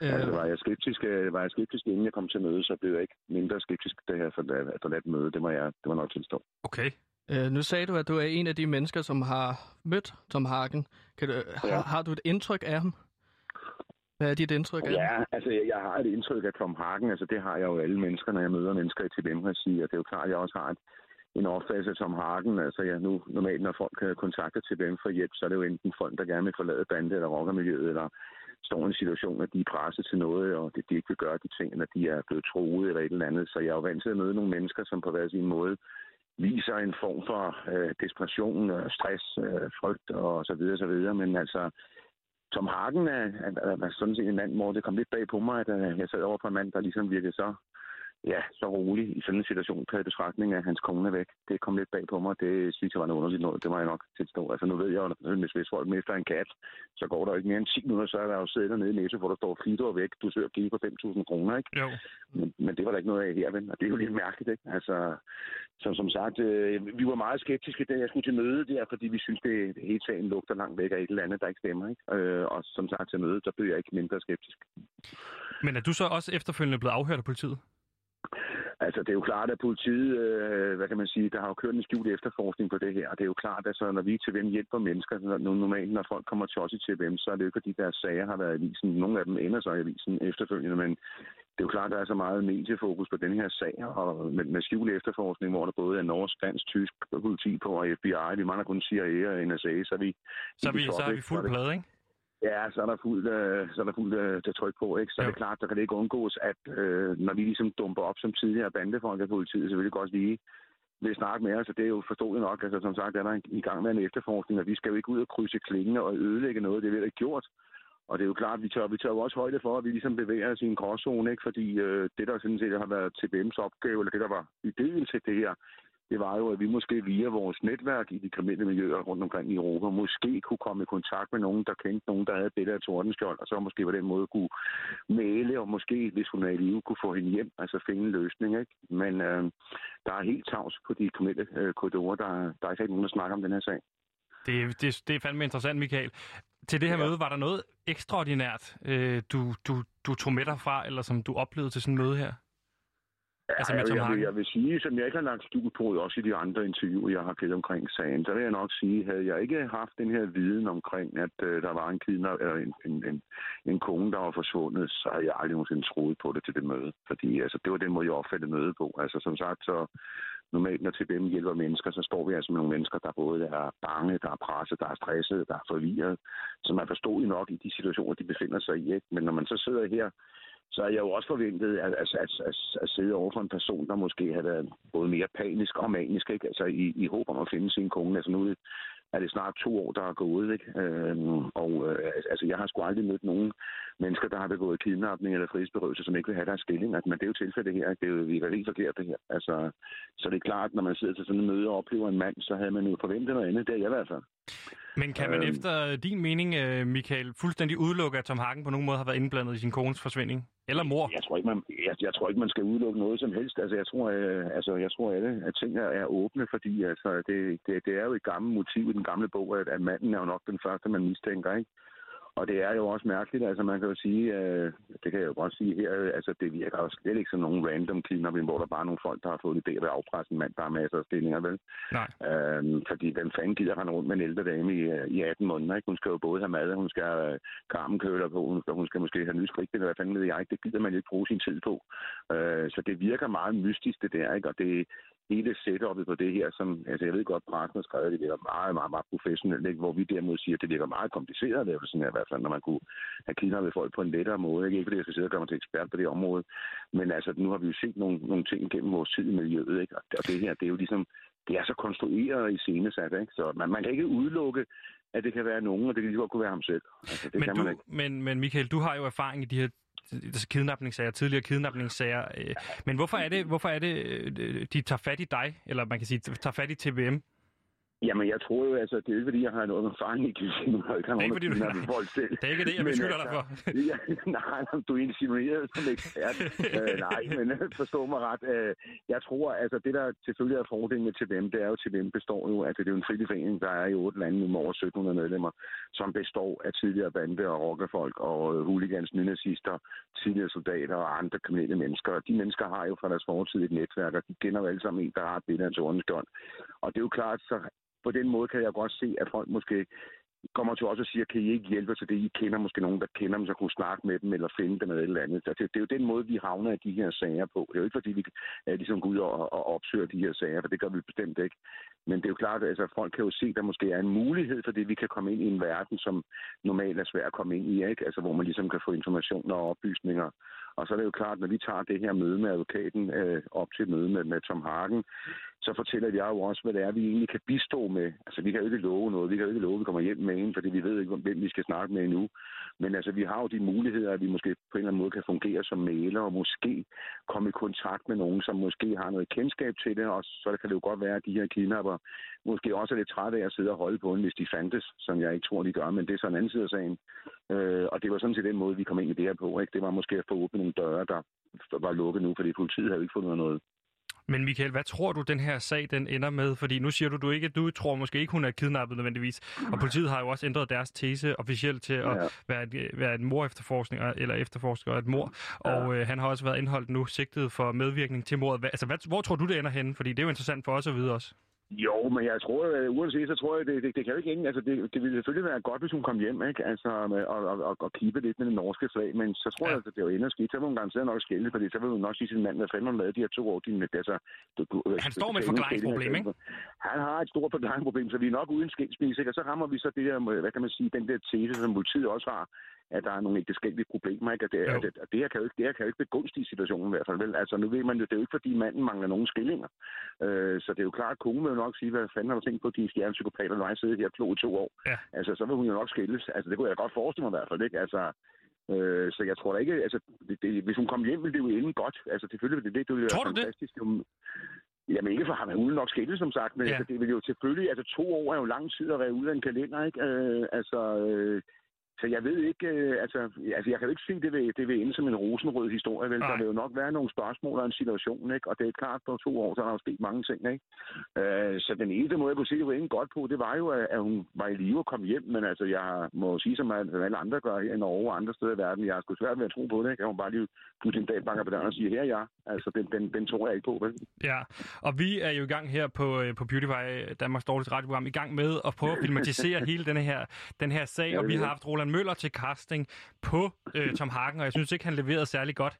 Øh. Altså, var jeg, skeptisk, øh, var jeg skeptisk, inden jeg kom til møde, så blev jeg ikke mindre skeptisk, da jeg forlad- forladt møde. Det må jeg, det må jeg nok tilstå. Okay. øh, nu sagde du, at du er en af de mennesker, som har mødt Tom Hagen. Kan du, Ja. har, har du et indtryk af ham? Hvad er dit indtryk af ham? Ja, altså jeg, jeg har et indtryk af Tom Hagen, altså det har jeg jo alle mennesker, når jeg møder mennesker i TBM-regi, og det er jo klart, at jeg også har et, en opfattelse af Tom Hagen. Altså jeg nu normalt, når folk kan kontakte TBM for hjælp, så er det jo enten folk, der gerne vil forlade bande- eller rockermiljøet, eller står i en situation, at de er presset til noget, og det, de ikke vil gøre de ting, når de er blevet troet eller et eller andet. Så jeg er jo vant til at møde nogle mennesker, som på hver sin måde viser en form for øh, desperation, øh, stress, øh, frygt og så videre, så videre. Men altså, Tom Hagen er, er, er, er sådan set en mand, hvor det kom lidt bag på mig, at øh, jeg sad over på en mand, der ligesom virkede så ja, så rolig i sådan en situation, taget i betragtning af, at hans kone er væk. Det kom lidt bag på mig. Det synes jeg var noget underligt noget. Det må jeg nok tilstå. Altså nu ved jeg jo, hvis, hvis folk mister en kat, så går der ikke mere end 10 minutter, så er der jo siddet dernede i Næse, hvor der står Fido væk. Du søger give på 5.000 kroner, ikke? Jo. Men, men, det var der ikke noget af her, ven. Og det er jo lidt mærkeligt, ikke? Altså, som, som sagt, øh, vi var meget skeptiske, da jeg skulle til møde der, fordi vi synes, det, det hele sagen lugter langt væk af et eller andet, der ikke stemmer, ikke? Øh, og som sagt til mødet, så blev jeg ikke mindre skeptisk. Men er du så også efterfølgende blevet afhørt af politiet? Altså, det er jo klart, at politiet, øh, hvad kan man sige, der har jo kørt en skjult efterforskning på det her, og det er jo klart, at så, når vi til hvem hjælper mennesker, når, normalt når folk kommer til os i TVM, så er det jo ikke, fordi deres sager har været i avisen. Nogle af dem ender så i avisen efterfølgende, men det er jo klart, at der er så meget mediefokus på den her sag, og med, med skjult efterforskning, hvor der både er norsk, dansk, tysk politi på, og FBI, vi mangler kun CIA og NSA, så er vi... Så er vi, så er vi fuld plade, ikke? Ja, så er der fuldt, øh, så er der fuldt øh, til tryk på, ikke? Så er det klart, der kan det ikke undgås, at øh, når vi ligesom dumper op som tidligere bandefolk af politiet, så vil det godt lige vil snakke med os, så det er jo forståeligt nok. Altså, som sagt, er der i gang med en efterforskning, og vi skal jo ikke ud og krydse klingen og ødelægge noget, det er vi gjort. Og det er jo klart, vi tør, vi tør jo også højde for, at vi ligesom bevæger os i en gråzone, ikke? Fordi øh, det, der sådan set har været TBM's opgave, eller det, der var ideen til det her, det var jo, at vi måske via vores netværk i de kriminelle miljøer rundt omkring i Europa, måske kunne komme i kontakt med nogen, der kendte nogen, der havde billeder af Tordenskjold, og så måske på den måde kunne male, og måske, hvis hun er i live, kunne få hende hjem, altså finde en løsning. Ikke? Men øh, der er helt tavs på de kriminelle øh, korridorer. Der, der er ikke nogen, der snakker om den her sag. Det, det, det er fandme interessant, Michael. Til det her ja. møde, var der noget ekstraordinært, øh, du, du, du tog med dig fra, eller som du oplevede til sådan et møde her? Altså med jeg, vil, jeg vil sige, som jeg ikke har lagt skjul på, også i de andre interviewer, jeg har givet omkring sagen, så vil jeg nok sige, havde jeg ikke haft den her viden omkring, at øh, der var en kidnap, eller en, en, en, en kone, der var forsvundet, så havde jeg aldrig nogensinde troet på det til det møde. Fordi altså, det var den måde, jeg opfattede møde på. Altså som sagt, så normalt når TBM hjælper mennesker, så står vi altså med nogle mennesker, der både er bange, der er presset, der er stresset, der er forvirret. Så man forstod nok i de situationer, de befinder sig i. Ikke? Men når man så sidder her så havde jeg jo også forventet at, at, at, at, at sidde over for en person, der måske havde været både mere panisk og manisk, ikke? Altså i, i håb om at finde sin kone. Altså nu er det snart to år, der er gået, ikke? Øhm, og øh, altså, jeg har sgu aldrig mødt nogen mennesker, der har begået kidnapning eller frihedsberøvelse, som ikke vil have deres stilling. Altså, men det er jo tilfældet her. Det er jo virker helt forkert, det her. Altså, så det er klart, når man sidder til sådan en møde og oplever en mand, så havde man jo forventet noget andet. Det er jeg i hvert fald. Men kan man øhm, efter din mening, øh, Michael, fuldstændig udelukke, at Tom Hagen på nogen måde har været indblandet i sin kones forsvinding? Eller mor? Jeg tror ikke, man, jeg, jeg tror ikke, man skal udelukke noget som helst. Altså, jeg tror, øh, altså, jeg tror alle, at ting er, er åbne, fordi altså, det, det, det er jo et gammelt motiv i den gamle bog, at, at manden er jo nok den første, man mistænker. Ikke? Og det er jo også mærkeligt, altså man kan jo sige, øh, det kan jeg jo godt sige her, altså det virker jo slet ikke som nogen random kidnapping, hvor der bare er nogle folk, der har fået idé at afpresse en mand, der har masser af stillinger, vel? Nej. Øhm, fordi den fanden gider han rundt med en ældre dame i, øh, i 18 måneder, ikke? Hun skal jo både have mad, hun skal have øh, karmenkøler på, hun skal, hun skal måske have nyskrig, eller hvad fanden ved jeg ikke, det gider man ikke bruge sin tid på. Øh, så det virker meget mystisk, det der, ikke? Og det, hele setupet på det her, som, altså jeg ved godt, pressen har skrevet, det virker meget, meget, meget professionelt, ikke? hvor vi derimod siger, at det virker meget kompliceret at lave sådan her, i hvert fald, når man kunne have kidnappet folk på en lettere måde. Ikke, ikke fordi jeg skal sidde og gøre mig til ekspert på det område, men altså, nu har vi jo set nogle, nogle ting gennem vores tid i miljøet, ikke? og det her, det er jo ligesom, det er så konstrueret i scenesat, ikke? så man, man kan ikke udelukke, at det kan være nogen, og det kan lige godt kunne være ham selv. Altså, det men, kan du, man ikke. Men, men Michael, du har jo erfaring i de her Altså, kidnapningssager, tidligere kidnapningssager. Øh, men hvorfor er det, hvorfor er det øh, de tager fat i dig, eller man kan sige, tager fat i TBM? Jamen, jeg tror jo, altså, det er ikke fordi, jeg har noget erfaring i casino. Jeg det er ikke fordi, du... folk selv. *laughs* Det er ikke det, jeg beskylder dig for. *laughs* ja, nej, du er insinueret som ekspert. uh, nej, men forstå mig ret. Uh, jeg tror, altså, det der selvfølgelig er fordelen med TVM, det er jo, at TVM består jo, at det er jo en frivillig forening, der er i otte lande med over 1700 medlemmer, som består af tidligere bande- og rockerfolk og hooligans, nynazister, tidligere soldater og andre kriminelle mennesker. De mennesker har jo fra deres fortid et netværk, og de kender jo alle sammen en, der har et billede af en Og det er jo klart, så på den måde kan jeg godt se, at folk måske kommer til os og siger, kan I ikke hjælpe til det? I kender måske nogen, der kender dem, så kunne snakke med dem eller finde dem eller et eller andet. Det, det er jo den måde, vi havner i de her sager på. Det er jo ikke, fordi vi er ligesom går ud og, og opsøger de her sager, for det gør vi bestemt ikke. Men det er jo klart, at altså, folk kan jo se, at der måske er en mulighed for det, vi kan komme ind i en verden, som normalt er svær at komme ind i, ikke? Altså, hvor man ligesom kan få informationer og oplysninger Og så er det jo klart, når vi tager det her møde med advokaten øh, op til møde med, med Tom Hagen, så fortæller jeg jo også, hvad det er, vi egentlig kan bistå med. Altså, vi kan jo ikke love noget. Vi kan jo ikke love, at vi kommer hjem med en, fordi vi ved ikke, hvem vi skal snakke med endnu. Men altså, vi har jo de muligheder, at vi måske på en eller anden måde kan fungere som mailer, og måske komme i kontakt med nogen, som måske har noget kendskab til det, og så kan det jo godt være, at de her kidnapper måske også er lidt trætte af at sidde og holde på den, hvis de fandtes, som jeg ikke tror, de gør, men det er så en anden side af sagen. Øh, og det var sådan set den måde, vi kom ind i det her på. Ikke? Det var måske at få åbnet nogle døre, der var lukket nu, fordi politiet havde ikke fundet noget. Men Michael, hvad tror du, den her sag den ender med? Fordi nu siger du, du ikke, du tror måske ikke, hun er kidnappet nødvendigvis. Og politiet har jo også ændret deres tese officielt til at ja. være, et, være et mor efterforskning eller efterforsker et mor. Ja. Og øh, han har også været indholdt nu sigtet for medvirkning til mordet. Altså, hvad, hvor tror du, det ender henne? Fordi det er jo interessant for os at vide også. Jo, men jeg tror, at uanset, så tror jeg, det, det, det kan jo ikke ingen. Altså, det, det ville selvfølgelig være godt, hvis hun kom hjem, ikke? Altså, og, og, og, og kippe lidt med den norske flag, men så tror ja. jeg, at det er jo ender skidt. Så må hun garanteret nok skille, fordi så vil hun nok sige sin mand, hvad fanden hun lavede de her to år. Din, altså, du, du, han står med et forklaringsproblem, ikke? Han har et stort forklaringsproblem, så vi er nok uden skilsmisse, ikke? Og så rammer vi så det der, hvad kan man sige, den der tese, som politiet også har, at der er nogle ægteskabelige problemer, ikke? Og det, at, at det, her kan jo ikke, det her kan jo ikke begunstige situationen i hvert fald, vel? Altså, nu ved man jo, det er jo ikke, fordi manden mangler nogen skillinger. Øh, så det er jo klart, at konen vil jo nok sige, hvad fanden har du tænkt på, de stjernepsykopater, når jeg sidder her klo i to år. Ja. Altså, så vil hun jo nok skilles. Altså, det kunne jeg godt forestille mig i hvert fald, ikke? Altså, øh, så jeg tror da ikke, altså, det, det, hvis hun kom hjem, ville det jo ende godt. Altså, selvfølgelig ville det, det, det ville være fantastisk. Det? Jamen ikke for ham, hun nok skilles, som sagt, men ja. altså, det vil jo selvfølgelig, altså to år er jo lang tid at være ude af en kalender, ikke? Øh, altså, øh, så jeg ved ikke, øh, altså, altså, jeg kan jo ikke sige, at det vil, det vil ende som en rosenrød historie, vel? Der vil jo nok være nogle spørgsmål og en situation, ikke? Og det er klart, på to år, så har der jo sket mange ting, ikke? Øh, så den eneste måde, jeg kunne se, det var ingen godt på, det var jo, at hun var i live og kom hjem, men altså, jeg må sige, som alle andre gør her i Norge og andre steder i verden, jeg har sgu svært ved at tro på det, ikke? Jeg må bare lige pludselig en dag banker på døren og siger, her ja. Altså, den, den, den tror jeg ikke på, vel? Ja, og vi er jo i gang her på, øh, på PewDiePie, Danmarks dårligste radioprogram, i gang med at prøve at filmatisere *laughs* hele denne her, den her sag, ja, og vi har haft Roland Møller til casting på øh, Tom Hagen, og jeg synes ikke, han leverede særlig godt.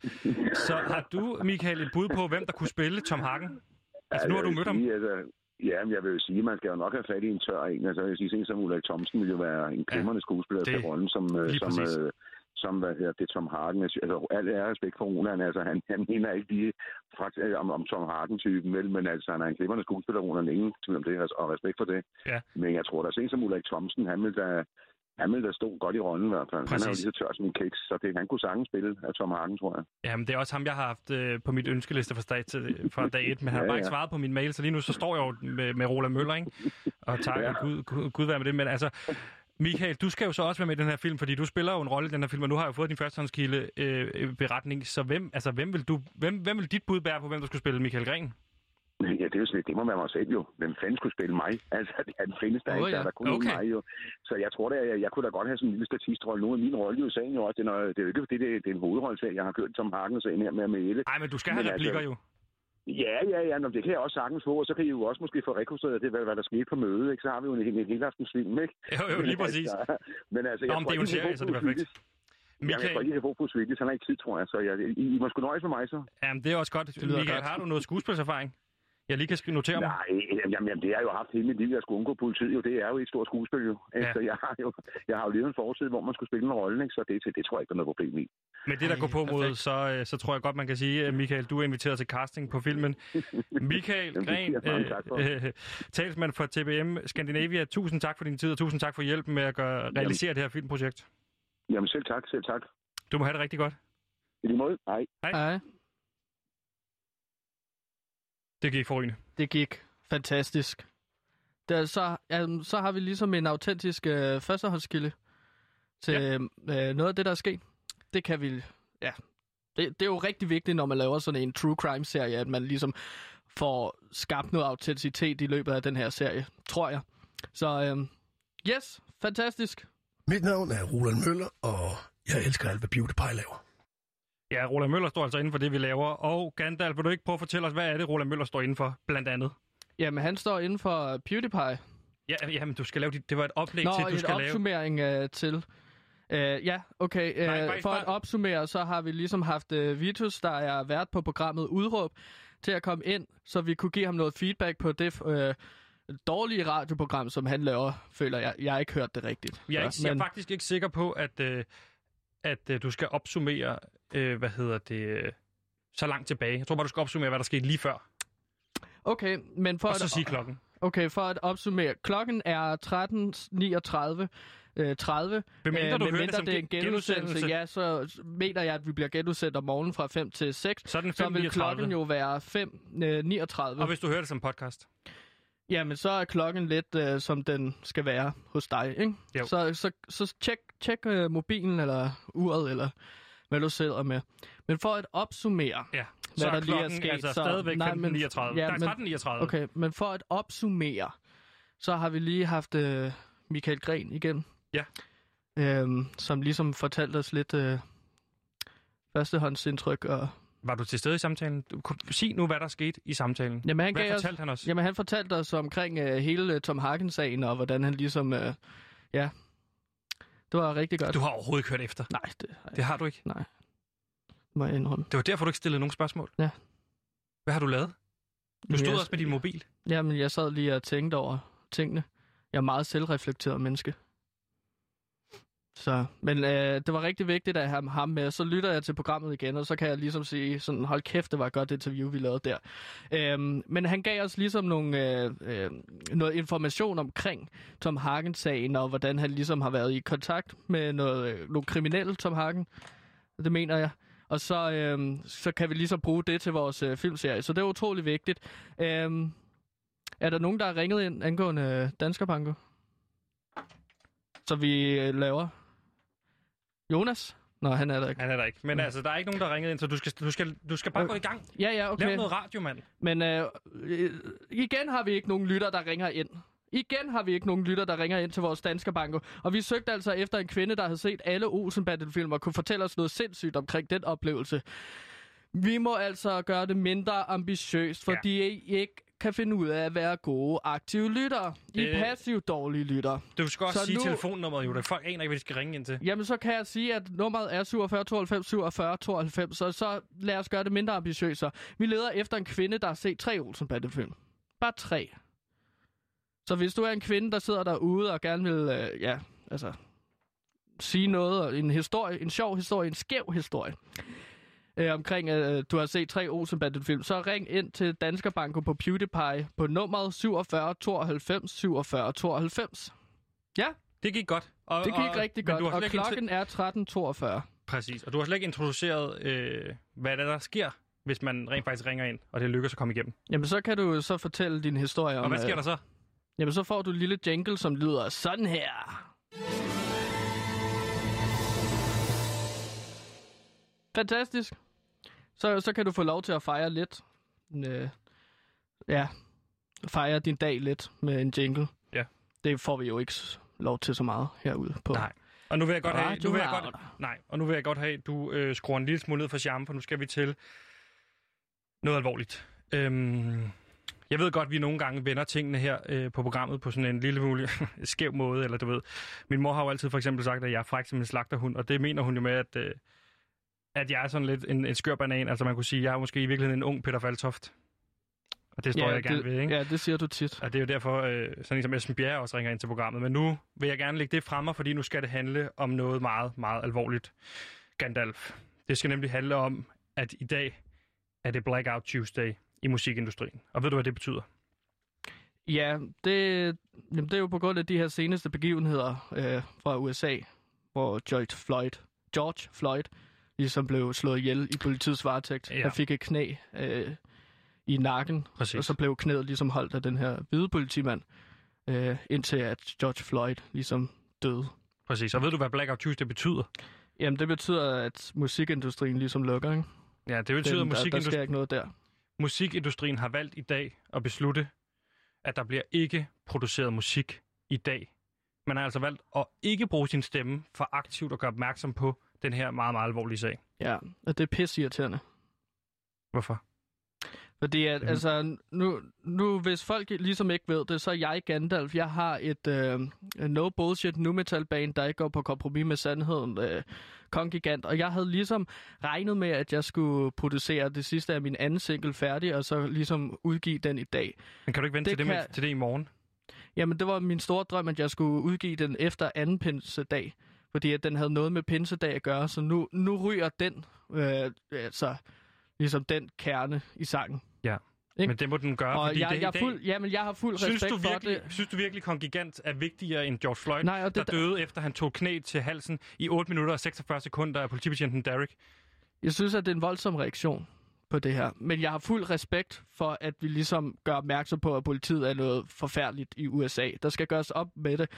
Så har du, Michael, et bud på, hvem der kunne spille Tom Hagen? Altså, ja, nu har du mødt ham. Altså, ja, men jeg vil jo sige, at man skal jo nok have fat i en tør en. Altså, jeg vil sige, som Ulrik Thomsen vil jo være en glimrende ja, skuespiller til rollen, som, øh, som, øh, som hvad her, det Tom Harden. Altså, alt er respekt for Roland. Altså, han, han mener ikke lige faktisk, øh, om, om Tom Harden-typen, vel, men altså, han er en glimrende skuespiller, Roland, ingen tvivl om det, og respekt for det. Ja. Men jeg tror, der er som Ulrik Thomsen, han vil da, han ville da stå godt i rollen i hvert fald. Præcis. Han er jo lige så tør som en kiks, så det, han kunne sagtens spille af Tom Hagen, tror jeg. Jamen, det er også ham, jeg har haft øh, på mit ønskeliste fra, dag, til, fra dag 1, men han *laughs* ja, har bare ikke svaret på min mail, så lige nu så står jeg jo med, med Roland Møller, ikke? Og tak, *laughs* ja. Gud, Gud, Gud være med det, men altså... Michael, du skal jo så også være med i den her film, fordi du spiller jo en rolle i den her film, og nu har jeg jo fået din førstehåndskilde øh, beretning. Så hvem, altså, hvem, vil du, hvem, hvem vil dit bud bære på, hvem der skulle spille Michael Gren? Det er jo sådan, det må være mig selv jo. Hvem fanden skulle spille mig? *laughs* Altså, det findes der oh, ikke, ja. der, der kunne okay. mig jo. Så jeg tror, at jeg, jeg kunne da godt have sådan en lille statistrolle. Nu er min rolle jo sagen jo også, det er, det er jo ikke fordi, det, det er en hovedrolle, jeg har kørt som sagen her med at male. Nej, men du skal have men replikker altså, jo. Ja, ja, ja, Nå, det kan jeg også sagtens få, og så kan I jo også måske få rekonstrueret det, hvad, hvad der skete på mødet, ikke? Så har vi jo en, en, en hele film, ikke? Jo, jo, lige præcis. Altså, *laughs* men altså, Nå, jeg tror, det er jo en serie, så det er perfekt. Michael... Jamen, jeg tror ikke, jeg får på Swedish. Han har ikke tid, tror jeg. Så jeg, I, I må sgu nøjes med mig, så. Jamen, det er også godt. Michael, godt. har du noget skuespilserfaring? Jeg lige kan notere mig? Nej, jamen, jamen, det har jeg jo haft hele mit liv, jeg skulle undgå politiet. Jo, det er jo et stort skuespil, jo. Ja. Altså, jeg har jo, jeg har jo levet en forside, hvor man skulle spille en rolle, ikke? så det, det, det tror jeg ikke, der er noget problem i. Men det, der går på mod, så, øh, så tror jeg godt, man kan sige, at Michael, du er inviteret til casting på filmen. *laughs* Michael Gren, øh, øh, talsmand for TBM Scandinavia, tusind tak for din tid, og tusind tak for hjælpen med at gøre, realisere jamen. det her filmprojekt. Jamen selv tak, selv tak. Du må have det rigtig godt. I lige måde. Hej. Hej. Hej. Det gik forrygende. Det gik fantastisk. Der, så, ja, så har vi ligesom en autentisk øh, førstehåndskilde til ja. øh, noget af det, der er sket. Det kan vi... Ja, det, det er jo rigtig vigtigt, når man laver sådan en true crime-serie, at man ligesom får skabt noget autenticitet i løbet af den her serie, tror jeg. Så øh, yes, fantastisk. Mit navn er Roland Møller, og jeg elsker alt, hvad PewDiePie laver. Ja, Roland Møller står altså inden for det, vi laver. Og Gandalf, vil du ikke prøve at fortælle os, hvad er det, Roland Møller står inden for, blandt andet? Jamen, han står inden for PewDiePie. Ja, jamen, du skal lave det. Det var et oplæg Nå, til, du skal lave. Nå, en opsummering uh, til. Uh, ja, okay. Uh, Nej, for at opsummere, så har vi ligesom haft uh, Vitus, der er vært på programmet Udråb, til at komme ind, så vi kunne give ham noget feedback på det uh, dårlige radioprogram, som han laver, føler jeg. Jeg har ikke hørt det rigtigt. Jeg er, ikke, men... jeg er faktisk ikke sikker på, at... Uh at øh, du skal opsummere, øh, hvad hedder det, øh, så langt tilbage. Jeg tror bare, du skal opsummere, hvad der skete lige før, Okay, men for og at, så sige klokken. okay, for at opsummere. Klokken er 13.39. Øh, 30. Hvem mindre du hører det som det er en gen- genudsendelse, genudsendelse. ja, så mener jeg, at vi bliver genudsendt om morgenen fra 5 til 6. Så den Så vil 5.39. klokken jo være 5.39. Og hvis du hører det som podcast. Jamen, så er klokken lidt, øh, som den skal være hos dig, ikke? Jo. Så, så, så tjek, tjek øh, mobilen eller uret, eller hvad du sidder med. Men for at opsummere, Ja. hvad så der er lige er klokken sket, altså så- stadigvæk nej, men- 15.39. ja, Nej, men- 13.39. okay, men for at opsummere, så har vi lige haft øh, Michael Gren igen. Ja. Øhm, som ligesom fortalte os lidt øh, førstehåndsindtryk. Og, Var du til stede i samtalen? Du, kunne- sig nu, hvad der skete i samtalen. jamen, han Hvad gav os, fortalte han os? jamen, han fortalte os omkring øh, hele Tom Hagen-sagen, og hvordan han ligesom... Øh, ja, det var rigtig godt. Du har overhovedet ikke hørt efter. Nej, det, nej, Det har du ikke. nej. må jeg indrømme. Det var derfor, du ikke stillede nogen spørgsmål. Ja. Hvad har du lavet? Du stod jeg, også med din mobil. Jamen, jeg sad lige og tænkte over tingene. Jeg er meget selvreflekteret menneske. Så, men øh, det var rigtig vigtigt at have ham med. Så lytter jeg til programmet igen, og så kan jeg ligesom sige, sådan, hold kæft, det var et godt interview, vi lavede der. Øhm, men han gav os ligesom nogle, øh, øh, noget information omkring Tom Hagen-sagen, og hvordan han ligesom har været i kontakt med noget, øh, nogle kriminelle Tom Hagen. Det mener jeg. Og så, øh, så kan vi ligesom bruge det til vores øh, filmserie. Så det er utrolig vigtigt. Øhm, er der nogen, der har ringet ind angående øh, Så vi øh, laver... Jonas? Nå, han er der ikke. Han er der ikke. Men Mm. altså, der er ikke nogen, der ringet ind, så du skal, du skal, du skal bare Okay. gå i gang. Ja, ja, Okay. Lav noget radio, mand. Men øh, øh, igen har vi ikke nogen lytter, der ringer ind. Igen har vi ikke nogen lytter, der ringer ind til vores danske banko. Og vi søgte altså efter en kvinde, der havde set alle Olsen-banden-film og kunne fortælle os noget sindssygt omkring den oplevelse. Vi må altså gøre det mindre ambitiøst, Ja. fordi I ikke kan finde ud af at være gode, aktive lyttere. I er passivt dårlige lyttere. Du skal også Så sige nu- telefonnummeret, jo. Folk aner ikke, hvad de skal ringe ind til. Jamen, så kan jeg sige, at nummeret er 47 92 47 92, så, så lad os gøre det mindre ambitiøst. Vi leder efter en kvinde, der har set tre Olsen-bande-film. Bare tre. Så hvis du er en kvinde, der sidder derude og gerne vil, øh, ja, altså, sige noget, og en historie, en sjov historie, en skæv historie, øh, omkring, øh, du har set tre Olsen-bande-film, så ring ind til Dansker Banko på PewDiePie på nummeret 47 92 47 92. Det gik godt. Og, Det gik rigtig men godt, og klokken er 13.42. Præcis, og du har slet ikke introduceret, øh, hvad der, der sker, hvis man rent faktisk ringer ind, og det lykkes at komme igennem. Jamen, så kan du så fortælle din historie om... Og hvad sker øh, der så? Jamen, så får du en lille jingle, som lyder sådan her. Fantastisk. Så, så kan du få lov til at fejre lidt. Øh, ja, fejre din dag lidt med en jingle. Ja. Det får vi jo ikke lov til så meget herude på. Nej. Og nu vil jeg godt have, nu vil jeg godt, nej, og nu vil jeg godt have, at du øh, skruer en lille smule ned for charme, for nu skal vi til noget alvorligt. Øhm, jeg ved godt, at vi nogle gange vender tingene her øh, på programmet på sådan en lille mulig *laughs* skæv måde, eller du ved. Min mor har jo altid for eksempel sagt, at jeg er fræk som en slagterhund, og det mener hun jo med, at, øh, at jeg er sådan lidt en, en skør banan. Altså man kunne sige, at jeg er måske i virkeligheden en ung Peter Faltoft. Og det står ja, jeg gerne det, ved, ikke? Ja, det siger du tit. Og det er jo derfor, øh, sådan en som Esben Bjerre også ringer ind til programmet. Men nu vil jeg gerne lægge det fremme, fordi nu skal det handle om noget meget, meget alvorligt. Gandalf. Det skal nemlig handle om, at i dag er det Blackout Tuesday i musikindustrien. Og ved du, hvad det betyder? Ja, det, jamen, det er jo på grund af de her seneste begivenheder øh, fra USA, hvor George Floyd, George Floyd ligesom blev slået ihjel i politiets varetægt. Ja. Han fik et knæ øh, i nakken, Præcis. og så blev knæet ligesom holdt af den her hvide politimand, øh, indtil at George Floyd ligesom døde. Præcis. Og ved du, hvad Blackout Tuesday betyder? Jamen, det betyder, at musikindustrien ligesom lukker, ikke? Ja, det betyder, at Den, der, der sker ikke noget der. musikindustrien har valgt i dag at beslutte, at der bliver ikke produceret musik i dag. Man har altså valgt at ikke bruge sin stemme for aktivt at gøre opmærksom på den her meget, meget alvorlige sag. Ja, og det er pisseirriterende. Hvorfor? Fordi at, Mhm. altså, nu, nu, hvis folk ligesom ikke ved det, så er jeg Gandalf. Jeg har et øh, no bullshit nu metal band, der ikke går på kompromis med sandheden. Øh, Kongigant. Og jeg havde ligesom regnet med, at jeg skulle producere det sidste af min anden single færdig, og så ligesom udgive den i dag. Men kan du ikke vente Det til, det kan- med, til det i morgen? Jamen, det var min store drøm, at jeg skulle udgive den efter anden pinsedag. Fordi at den havde noget med pinsedag at gøre, så nu, nu ryger den, øh, altså, ligesom den kerne i sangen. Ja. Ikke? Men det må den gøre, Og fordi jeg, det, jeg, er fuld, ja, men jeg har fuld Synes respekt du, virkelig, for det. synes du virkelig, Kongigant er vigtigere end George Floyd, Nej, og det der døde efter han tog knæ til halsen i 8 minutter og 46 sekunder af politibetjenten Derek? Jeg synes, at det er en voldsom reaktion på det her. Men jeg har fuld respekt for, at vi ligesom gør opmærksom på, at politiet er noget forfærdeligt i USA. Der skal gøres op med det.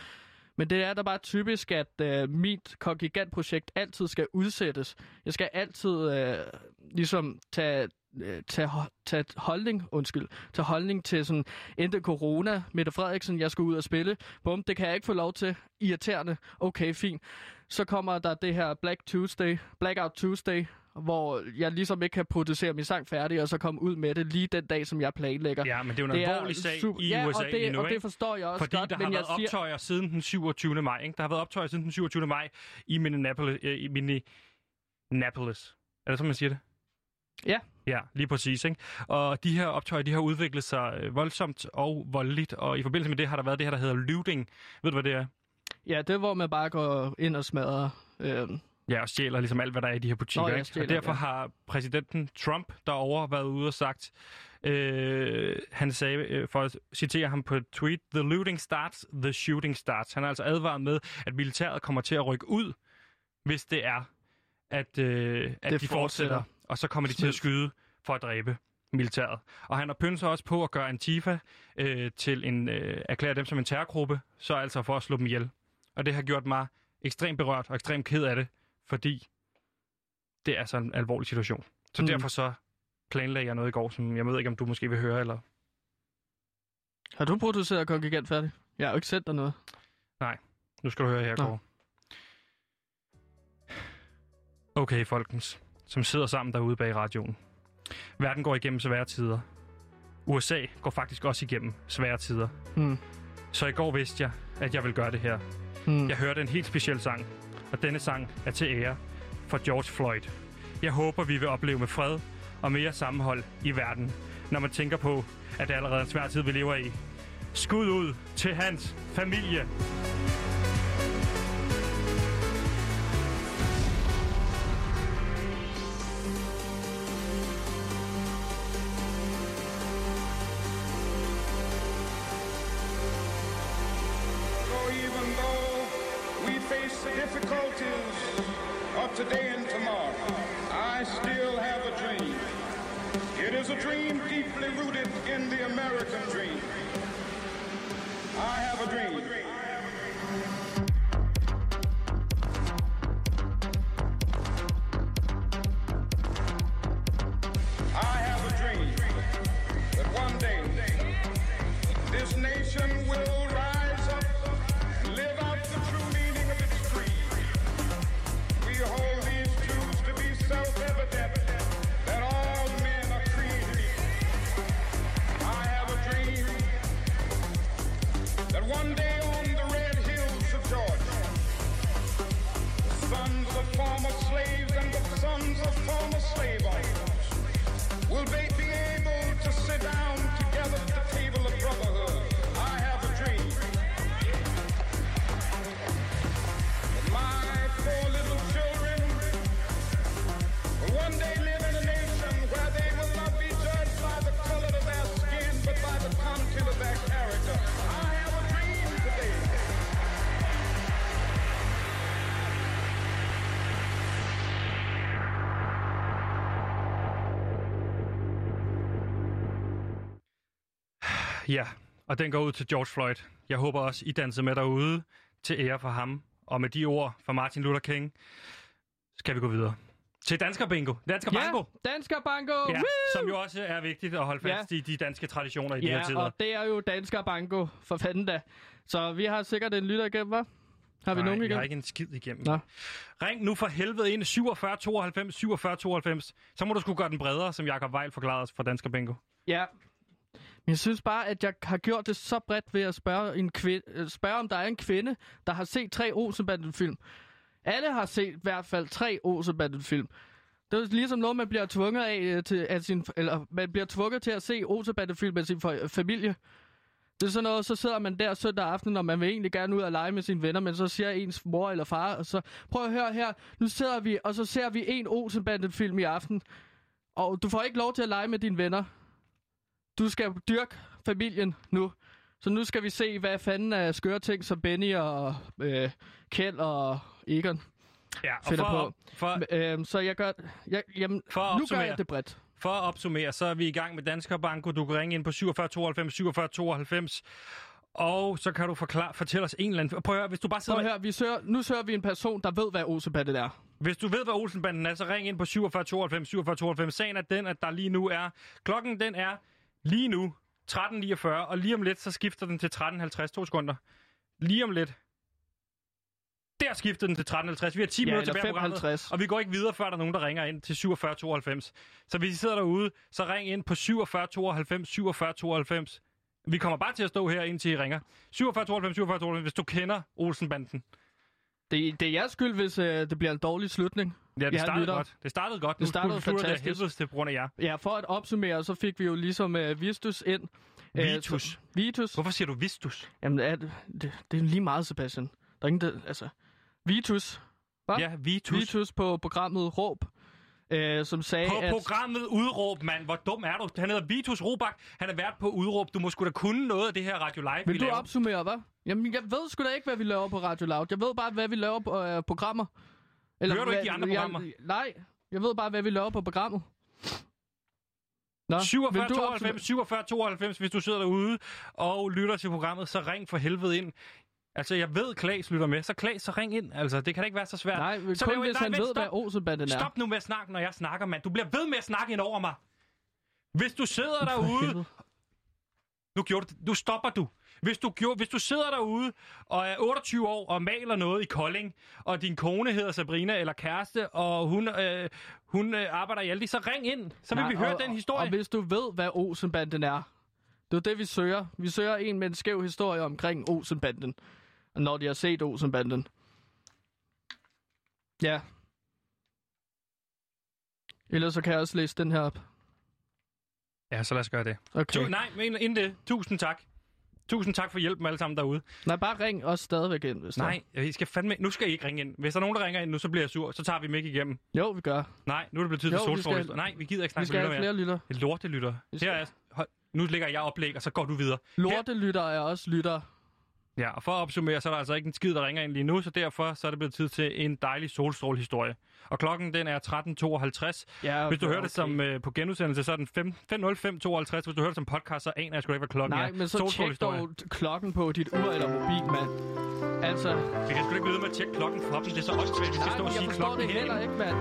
Men det er da bare typisk, at øh, mit kongigantprojekt altid skal udsættes. Jeg skal altid øh, ligesom tage, øh, tage, tage holdning, undskyld, tage holdning til sådan, endte corona, Mette Frederiksen, jeg skal ud og spille. Bum, det kan jeg ikke få lov til. Irriterende. Okay, fint. Så kommer der det her Black Tuesday, Blackout Tuesday, hvor jeg ligesom ikke kan producere min sang færdig, og så komme ud med det lige den dag, som jeg planlægger. Ja, men det er jo en alvorlig sag super- i ja, USA og det, lige nu, og det forstår jeg også Fordi godt, der har men jeg været siger... optøjer siden den 27. maj, ikke? Der har været optøjer siden den 27. maj i Minneapolis. Øh, i Minneapolis. Er det sådan, man siger det? Ja. Ja, lige præcis. Ikke? Og de her optøjer, de har udviklet sig øh, voldsomt og voldeligt, og i forbindelse med det har der været det her, der hedder looting. Ved du, hvad det er? Ja, det er, hvor man bare går ind og smadrer... Øh, Ja, og stjæler ligesom alt, hvad der er i de her butikker. Nå ja, ikke? stjæler, og derfor ja. har præsidenten Trump derovre været ude og sagt, øh, han sagde, øh, for at citere ham på et tweet, The looting starts, the shooting starts. Han har altså advaret med, at militæret kommer til at rykke ud, hvis det er, at, øh, at Det de fortsætter. fortsætter. Og så kommer de til at skyde for at dræbe militæret. Og han har pyntet sig også på at gøre Antifa øh, til en, øh, erklære dem som en terrorgruppe, så altså for at slå dem ihjel. Og det har gjort mig ekstremt berørt og ekstremt ked af det, fordi det er så en alvorlig situation. Så Mm. mm. derfor så planlagde jeg noget i går, som jeg ved ikke, om du måske vil høre, eller... har du produceret kongigant færdig? Jeg har jo ikke sendt dig noget. Nu skal du høre her. Kåre. Okay, folkens, som sidder sammen derude bag radioen. Verden går igennem svære tider. USA går faktisk også igennem svære tider. Hmm. Så i går vidste jeg, at jeg ville gøre det her. Hmm. Jeg hørte en helt speciel sang, og denne sang er til ære for George Floyd. Jeg håber, vi vil opleve med fred og mere sammenhold i verden, når man tænker på, at det er allerede en svær tid, vi lever i. Skud ud til hans familie. Ja, og den går ud til George Floyd. Jeg håber også, I danser med derude til ære for ham. Og med de ord fra Martin Luther King, skal vi gå videre. Til Dansker Bingo. Dansker Ja. Dansker Bango! Ja, Woo! som jo også er vigtigt at holde fast Ja. i de danske traditioner i de her Ja, tider. og det er jo Dansker Bango, for fanden da. Så vi har sikkert en lytter igennem, hva'? Har vi Nej, nogen igennem? har ikke en skid igennem. Nå. Ring nu for helvede ind 47 92 47 92. Så må du skulle gøre den bredere, som Jakob Weil forklarede os fra Dansker Bingo. Ja. Men jeg synes bare, at jeg har gjort det så bredt ved at spørge, en kvinde, øh, spørge om der er en kvinde, der har set tre Olsenbanden-film. Alle har set i hvert fald tre Olsenbanden-film. Det er ligesom noget, man bliver tvunget af øh, til at sin, eller man bliver tvunget til at se Olsenbanden-film med sin øh, familie. Det er sådan noget, så sidder man der søndag aften, når man vil egentlig gerne ud og lege med sine venner, men så siger ens mor eller far, og så prøv at høre her, nu sidder vi, og så ser vi en Olsenbanden-film i aften, og du får ikke lov til at lege med dine venner. Du skal dyrke familien nu. Så nu skal vi se, hvad fanden af skøre ting, som Benny og øh, Kjeld og Egon Ja, og finder for, på. for, Øhm, så jeg gør... Jeg, jamen, For nu gør jeg det bredt. For at opsummere, så er vi i gang med Dansker Banko. Du kan ringe ind på 47 92 47 92. Og så kan du forklare, fortælle os en eller anden... Prøv at høre, hvis du bare sidder Prøv at høre, vi søger, nu søger vi en person, der ved, hvad Olsenbanden er. Hvis du ved, hvad Olsenbanden er, så ring ind på 47 92 47 92. Sagen er den, at der lige nu er... Klokken den er lige nu 13.49, og lige om lidt, så skifter den til 13.50. To sekunder. Lige om lidt. Der skifter den til 13.50. Vi har 10 Ja, minutter tilbage af programmet, 55. og vi går ikke videre, før der er nogen, der ringer ind til 47 92. Så hvis I sidder derude, så ring ind på 47 92 47 92. Vi kommer bare til at stå her, indtil I ringer. 47 92 47 92, hvis du kender Olsenbanden. Det, det er jeres skyld, hvis øh, det bliver en dårlig slutning. Ja, det startede godt. Det startede godt. Det startede nu slutter det fantastisk. helvedes til på grund af jer. Ja, for at opsummere, så fik vi jo ligesom øh, Vistus ind. Øh, Vitus. så- Vitus. Hvorfor siger du Vistus? Jamen, er det, det, det er lige meget, Sebastian. Der er ingen, der, altså... Vitus. Hva? Ja, Vitus. Vitus på programmet Råb, øh, som sagde, På at... programmet Udråb, mand. Hvor dum er du? Han hedder Vitus Robak. Han er vært på Udråb. Du må sgu da kunne noget af det her Radio Live, vi Vil du laver. opsummere, hvad? Jamen, jeg ved sgu da ikke, hvad vi laver på Radio Loud. Jeg ved bare, hvad vi laver på øh, programmer. Hører du ikke hvad- de andre programmer? Jeg, nej, jeg ved bare, hvad vi laver på programmet. Nå, 47 vil du 92, 47 92, hvis du sidder derude og lytter til programmet, så ring for helvede ind. Altså, jeg ved, Klaas lytter med, så Klaas, så ring ind. Altså, det kan da ikke være så svært. Nej, så kun hvis nej, han vent, ved, stop. hvad Olsenbanden er. Stop nu med at snakke, når jeg snakker, mand. Du bliver ved med at snakke ind over mig. Hvis du sidder derude... Nu, gjorde du, nu stopper du. Hvis du, gjorde, hvis du sidder derude og er 28 år og maler noget i Kolding, og din kone hedder Sabrina eller kæreste, og hun, øh, hun øh, arbejder i Aldi, så ring ind. Så vil Nej, vi høre og, den historie. Og hvis du ved, hvad Olsenbanden er, det er det, vi søger. Vi søger en med en skæv historie omkring Olsenbanden. Når de har set Olsenbanden. Ja. Ellers så kan jeg også læse den her op. Ja, så lad os gøre det. Okay. Tu- nej, men inden det, tusind tak. Tusind tak for hjælpen alle sammen derude. Nej, bare ring også stadigvæk ind, hvis der- Nej, I skal fandme... Nu skal I ikke ringe ind. Hvis der er nogen, der ringer ind nu, så bliver jeg sur. Så tager vi dem ikke igennem. Jo, vi gør. Nej, nu er det blevet tid Jo, til vi solstråle. skal- Nej, vi gider ikke Vi snakke skal med lytter mere. flere lytter. Det er lortelytter. Vi skal- Her er... Hold, nu lægger jeg oplæg, og så går du videre. Lortelytter er også lytter. Ja, og for at opsummere, så er der altså ikke en skid, der ringer ind lige nu, så derfor så er det blevet tid til en dejlig solstrålehistorie. Og klokken den er 13.52. Ja, Hvis du okay. hører det som øh, på genudsendelse, så er den 5 5.05.52. Hvis du hører det som podcast, så aner jeg sgu ikke, hvad klokken Nej, er. men så tjek dog klokken på dit ur eller mobil, mand. Altså, Vi kan sgu ikke blive med at tjekke klokken for. Det er så åndssvagt, vi skal nej, stå og sige klokken det heller ikke, mand.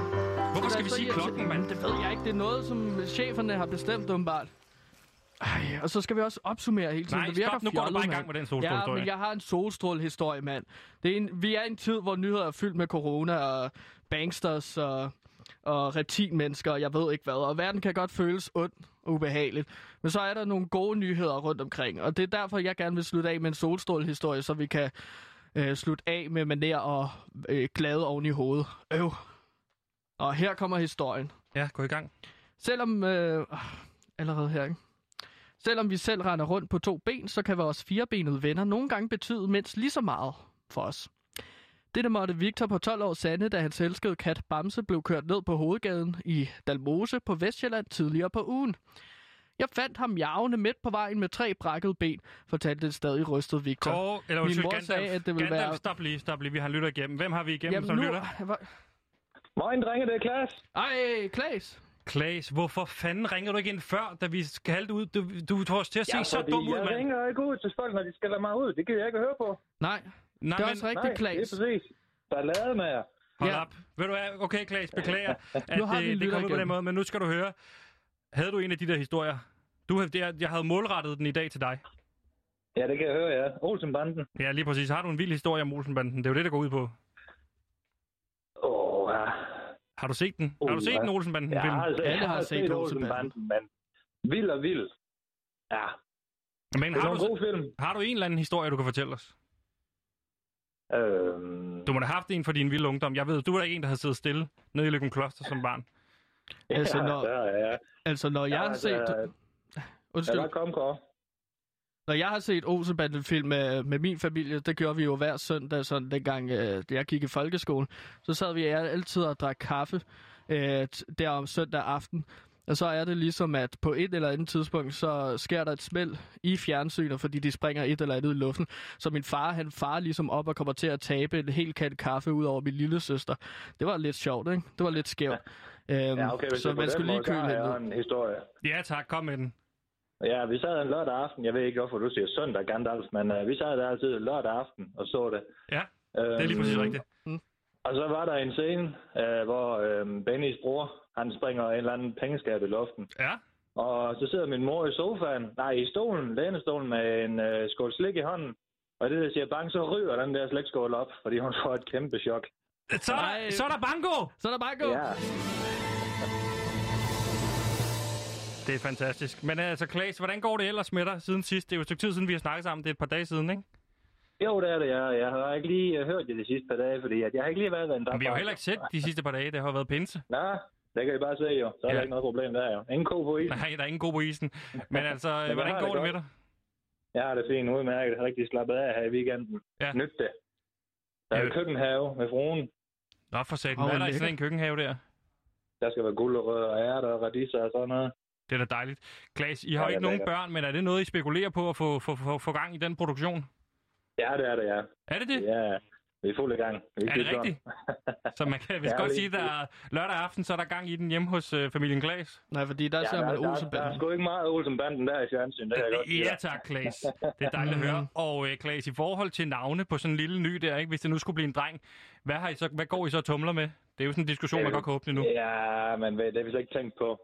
Hvorfor skal vi sige klokken, mand? Det ved jeg ikke. Det er noget, som cheferne har bestemt, åbenbart. Ej, og så skal vi også opsummere hele tiden. Nej, det virker stop. Nu går du fjollet, bare i gang med den Ja, solstrålehistorie. men jeg har en solstrålehistorie, mand. Det er en, vi er i en tid, hvor nyheder er fyldt med corona og banksters og, og reptilmennesker, og jeg ved ikke hvad. Og verden kan godt føles ond og ubehageligt. Men så er der nogle gode nyheder rundt omkring. Og det er derfor, jeg gerne vil slutte af med en solstrålehistorie, så vi kan øh, slutte af med maner og øh, glade oven i hovedet. Øv. Og her kommer historien. Ja, gå i gang. Selvom... Øh, allerede her, ikke? Selvom vi selv render rundt på to ben, så kan vores firebenede venner nogle gange betyde mindst lige så meget for os. Det der måtte Victor på 12 år sande, da hans elskede kat Bamse blev kørt ned på hovedgaden i Dalmose på Vestjylland tidligere på ugen. Jeg fandt ham javne midt på vejen med tre brækkede ben, fortalte den stadig rystede Victor. Kåre, eller Min mor Gandalf. sagde, at det ville Gandalf, være- stop lige, stop lige. Vi har lytter igennem. Hvem har vi igennem Jamen som nu... lytter? Hvor- Moin, drenge, det er Klaas. Ej, Klaas! Klaas, hvorfor fanden ringer du ikke ind før, da vi kaldte ud? Du, du får os til at se så dum ud, jeg mand. ringer ikke ud til folk, når de skal lade mig ud. Det kan jeg ikke høre på. Nej, Nej, det er men også rigtigt, Nej, Klaas. det er præcis. Ballade med jer. hold Ja. op. Ved du hvad? Okay, Klaas, beklager, *laughs* at Nu har en det, det kom ud på den måde, men nu skal du høre. Havde du en af de der historier? Du, havde- det er- jeg havde målrettet den i dag til dig. Ja, det kan jeg høre, ja. Olsenbanden. Ja, lige præcis. Har du en vild historie om Olsenbanden? Det er jo det, der går ud på. Åh, ja. Har du set den? Har du set ja. den Olsenbanden har, altså, Alle jeg har har set set Olsenbanden. Men vild og vild. Ja, Men har nogle du, film. har du en eller anden historie, du kan fortælle os? Øhm, Du må da have haft en for din vilde ungdom. Jeg ved, du er en, der har siddet stille nede i Løgum Kloster som barn. Altså, ja, når- ja, ja. Altså, når jeg Ja, har altså, set... Ja, Undskyld. der kom, Kåre. Når jeg har set Olsenbanden-film med, med min familie, det gjorde vi jo hver søndag, sådan dengang øh, jeg gik i folkeskolen, så sad vi altid og drak kaffe øh, der om søndag aften. Og så er det ligesom, at på et eller andet tidspunkt, så sker der et smæld i fjernsynet, fordi de springer et eller andet i luften. Så min far, han far ligesom op og kommer til at tabe en hel kande kaffe ud over min lille søster. Det var lidt sjovt, ikke? Det var lidt skævt. Ja. Øhm, Ja, okay, så man skulle lige køle jeg en historie. Ja tak, kom med den. Ja, vi sad en lørdag aften. Jeg ved ikke, hvorfor du siger søndag, Gandalf, men uh, vi sad der altid lørdag aften og så det. Ja, det er lige præcis Øhm, rigtigt. Og så var der en scene, uh, hvor uh, Bennys bror, han springer en eller anden pengeskab i luften. Ja, Og så sidder min mor i sofaen, nej, i stolen, lænestolen med en uh, skål slik i hånden. Og det der siger bang, så ryger den der slikskål op, fordi hun får et kæmpe chok. så er der, Nej. så er der banko! Så er der bare gå. Ja, Det er fantastisk. Men altså, Klaas, hvordan går det ellers med dig siden sidst? Det er jo et stykke tid siden, vi har snakket sammen. Det er et par dage siden, ikke? jo, det er det. Jeg, jeg har ikke lige uh, hørt det de sidste par dage, fordi at jeg har ikke lige været ved en Men vi har jo heller ikke set de sidste par dage. Det har været pinse. Nå, det kan I bare se jo. Så er Ja. der ikke noget problem der jo. Ingen ko på isen. Nej, der er ingen god på isen. *laughs* Men altså, jeg hvordan går det det med godt. dig? Jeg har det fint udmærket. Jeg har rigtig slappet af her i weekenden. Ja. Nyt det. Der er Ja. køkkenhave med fruen. Nå, for satan. Hvad er der i sådan en køkkenhave der? Der skal være gulerødder og ærter og radiser og sådan noget. Det er da dejligt. Klaas, I har Ja, ikke er nogen lækkert. børn, men er det noget, I spekulerer på at få, få, få, få gang i den produktion? Ja, det er det, ja. Er det det? Ja, vi er fuld i gang. Vi Er det rigtigt? Så man kan vist Ja, godt sige, at der er lørdag aften, så er der gang i den hjemme hos øh, familien Klaas. Nej, fordi der Ja, ser der, man der, der, er Olsenbanden. sgu ikke meget Olsenbanden der i fjernsyn, det jeg godt. Ja tak, Klaas. Det er dejligt at høre. Og øh, Klaas, i forhold til navne på sådan en lille ny der, ikke? hvis det nu skulle blive en dreng, hvad, har I så, hvad går I så tumler med? Det er jo sådan en diskussion, man godt kan åbne nu. Ja, men det har vi slet ikke tænkt på.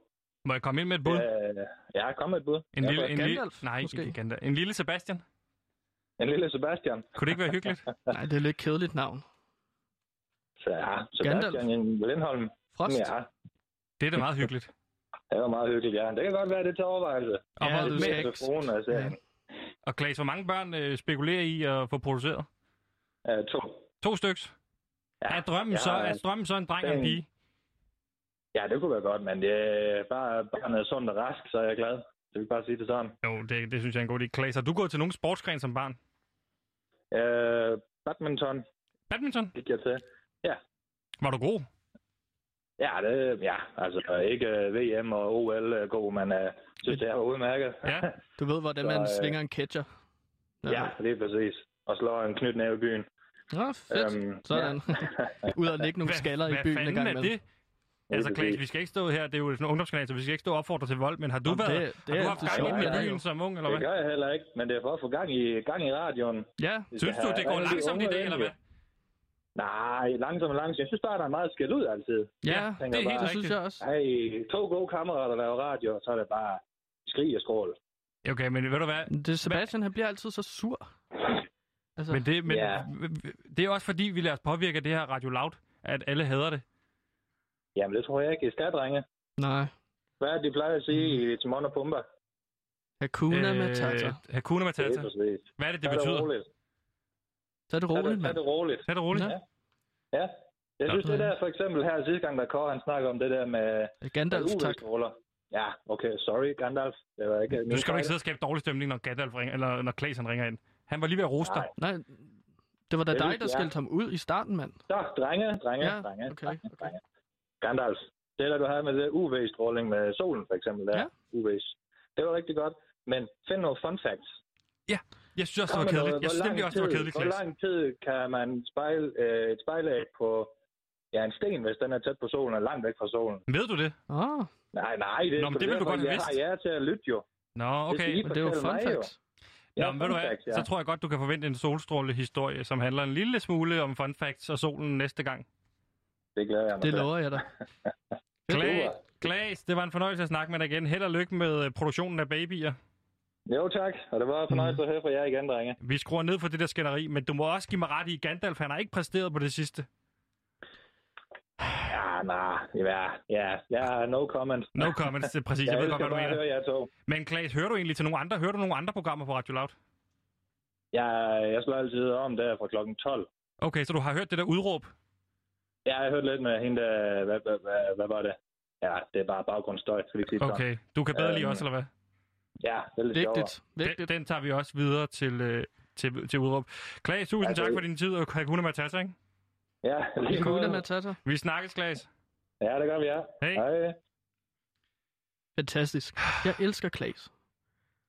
Må jeg komme ind med et bud? Øh, ja, kom med et bud. En Ja, lille, en lille, Gandalf, nej, måske? ikke Gandalf. En lille Sebastian. En lille Sebastian. Kunne det ikke være hyggeligt? *laughs* Nej, det er lidt kedeligt navn. Så ja, Sebastian Lindholm. Frost? Ja, Det er da meget hyggeligt. *laughs* det var meget hyggeligt, ja. Det kan godt være, det til overvejelse. Og, Ja, du med, skal ikke- altså. Ja. Ja. og Klaas, hvor mange børn øh, spekulerer I at få produceret? Uh, to. To styks. Ja, Er drømmen, jeg så, er drømmen så en dreng og en pige? Ja, det kunne være godt, men det er bare barnet er sundt og rask, så er jeg glad. Det vil bare sige det sådan. Jo, det, det synes jeg er en god idé. Klaas, har du gået til nogen sportsgren som barn? Uh, badminton Badminton? gik jeg til. Var du god? Ja, det, ja, altså ikke uh, VM og OL uh, god, men uh, synes, det er udmærket. Ja. *laughs* Du ved, hvordan Så, man øh, svinger en catcher. ja, lige præcis. Og slår en knytnæve i byen. Nå, fedt. Øhm, Sådan. *laughs* Ud og lægge nogle skaller i hvad byen en fanden er det? Altså. Klaas, vi skal ikke stå her, det er jo sådan en ungdomskanal, så vi skal ikke stå og opfordre til vold, men har du Jamen, været, det- det har du haft gang i den byen som ung, eller Det hvad? gør jeg heller ikke, men det er for at få gang i, gang i radioen. Ja, Vi Synes du, det går langsomt i dag, eller hvad? Nej, langsomt og langsomt. Jeg synes bare, der er meget skæld ud altid. ja, Ja, det, det er helt bare- det synes jeg også. Hey, to gode kammerater, der laver radio, så er det bare skrig og skrål. Okay, men ved du hvad? Det Sebastian, han bliver altid så sur. Altså, Men det, men, Ja. det er også fordi, vi lader os påvirke af det her Radio Loud, at alle hader det. Jamen, det tror jeg ikke, I skal, drenge. nej. Hvad er det, de plejer at sige i Timon og Pumba? Hakuna øh, Matata. Hakuna Det Matata. er præcis. Hvad er det, Tag det betyder? roligt. Så er det Tag roligt, det, tag mand. det roligt. Er det roligt? Ja. Ja. Jeg synes, Ja. det der for eksempel her sidste gang, der Kåre, han snakker om det der med Gandalf, tak. Ja, okay, sorry, Gandalf. Det var ikke min skal du fejl. ikke sidde og skabe dårlig stemning, når Gandalf ringer, eller når Klaas han ringer ind. Han var lige ved at rose dig. Nej. Nej, det var da Det dig, der jeg. skældte ham ud i starten, mand. Så, drenge, drenge, Ja, drenge, okay, drenge, okay. drenge. Gandalf, det der du havde med det UV-stråling med solen for eksempel der. Ja. UV's. Det var rigtig godt. Men find nogle fun facts. Jeg synes også, Kom det var kedeligt. noget. Jeg Hvor synes nemlig lang også, det var tid- kedeligt, Hvor lang tid kan man spejle øh, et spejlæg på ja, en sten, hvis den er tæt på solen og langt væk fra solen? Ved du det? Åh, oh, Nej, nej, det, Nå, men det ville du godt have jeg vidst. har jer til at lytte jo. Nå, Det okay. I men det er jo fortælle fun facts. Nå, Ja, men ved du hvad? facts, ja. Så tror jeg godt, du kan forvente en solstråle-historie, som handler en lille smule om fun facts og solen næste gang. Det glæder jeg mig det lover jeg dig. *laughs* Klaas, Klaas, det var en fornøjelse at snakke med dig igen. Held og lykke med øh, produktionen af babyer. Jo, tak. Og det var en fornøjelse at høre fra jer igen, drenge. Vi skruer ned for det der skænderi, men du må også give mig ret i, Gandalf, han har ikke præsteret på det sidste. *sighs* Ja, nej. Ja, ja, ja, no comment. No comments, det er præcis. *laughs* Jeg Jeg ved godt, hvad du mener. høre jer to. Men Klaas, hører du egentlig til nogle andre, hører du nogle andre programmer på Radio Loud? Jeg, jeg slår altid om der fra klokken 12. Okay, så du har hørt det der udråb? Ja, jeg hørte lidt med hende, der, hvad, hvad, hvad, hvad var det? Ja, det er bare baggrundsstøj, skal vi sige det sådan. Okay, du kan bedre Øhm, også, eller hvad? Ja, det er lidt sjovere. Vigtigt. Vigtigt. Den, den tager vi også videre til, øh, til, til udråb. Klaas, tusind Altså- tak for din tid, og Hakuna Matata, ikke? Ja, lige Hakuna. Matata. Vi snakkes, Klaas. Ja, det gør vi, ja. Hej. Hej. Fantastisk. Jeg elsker Klaas.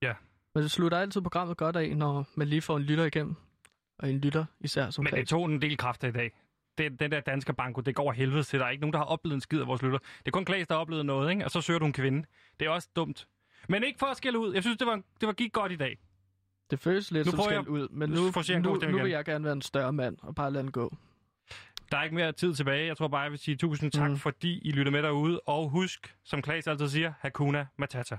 Ja. Men det slutter altid programmet godt af, når man lige får en lytter igennem. Og en lytter især som Men det Klaas. tog en del kræfter i dag. Det, den der danske banko, det går helvede til. Der er ikke nogen, der har oplevet en skid af vores lytter. Det er kun Klaas, der har oplevet noget, ikke? Og så søger du en kvinde. Det er også dumt. Men ikke for at skælde ud. Jeg synes, det var, det var gik godt i dag. Det føles lidt Nu som skæld ud, men nu nu, nu, nu vil jeg gerne være en større mand og bare lade den gå. Der er ikke mere tid tilbage. Jeg tror bare, jeg vil sige tusind tak, Mm. fordi I lytter med derude. Og husk, som Klaas altid siger, Hakuna Matata.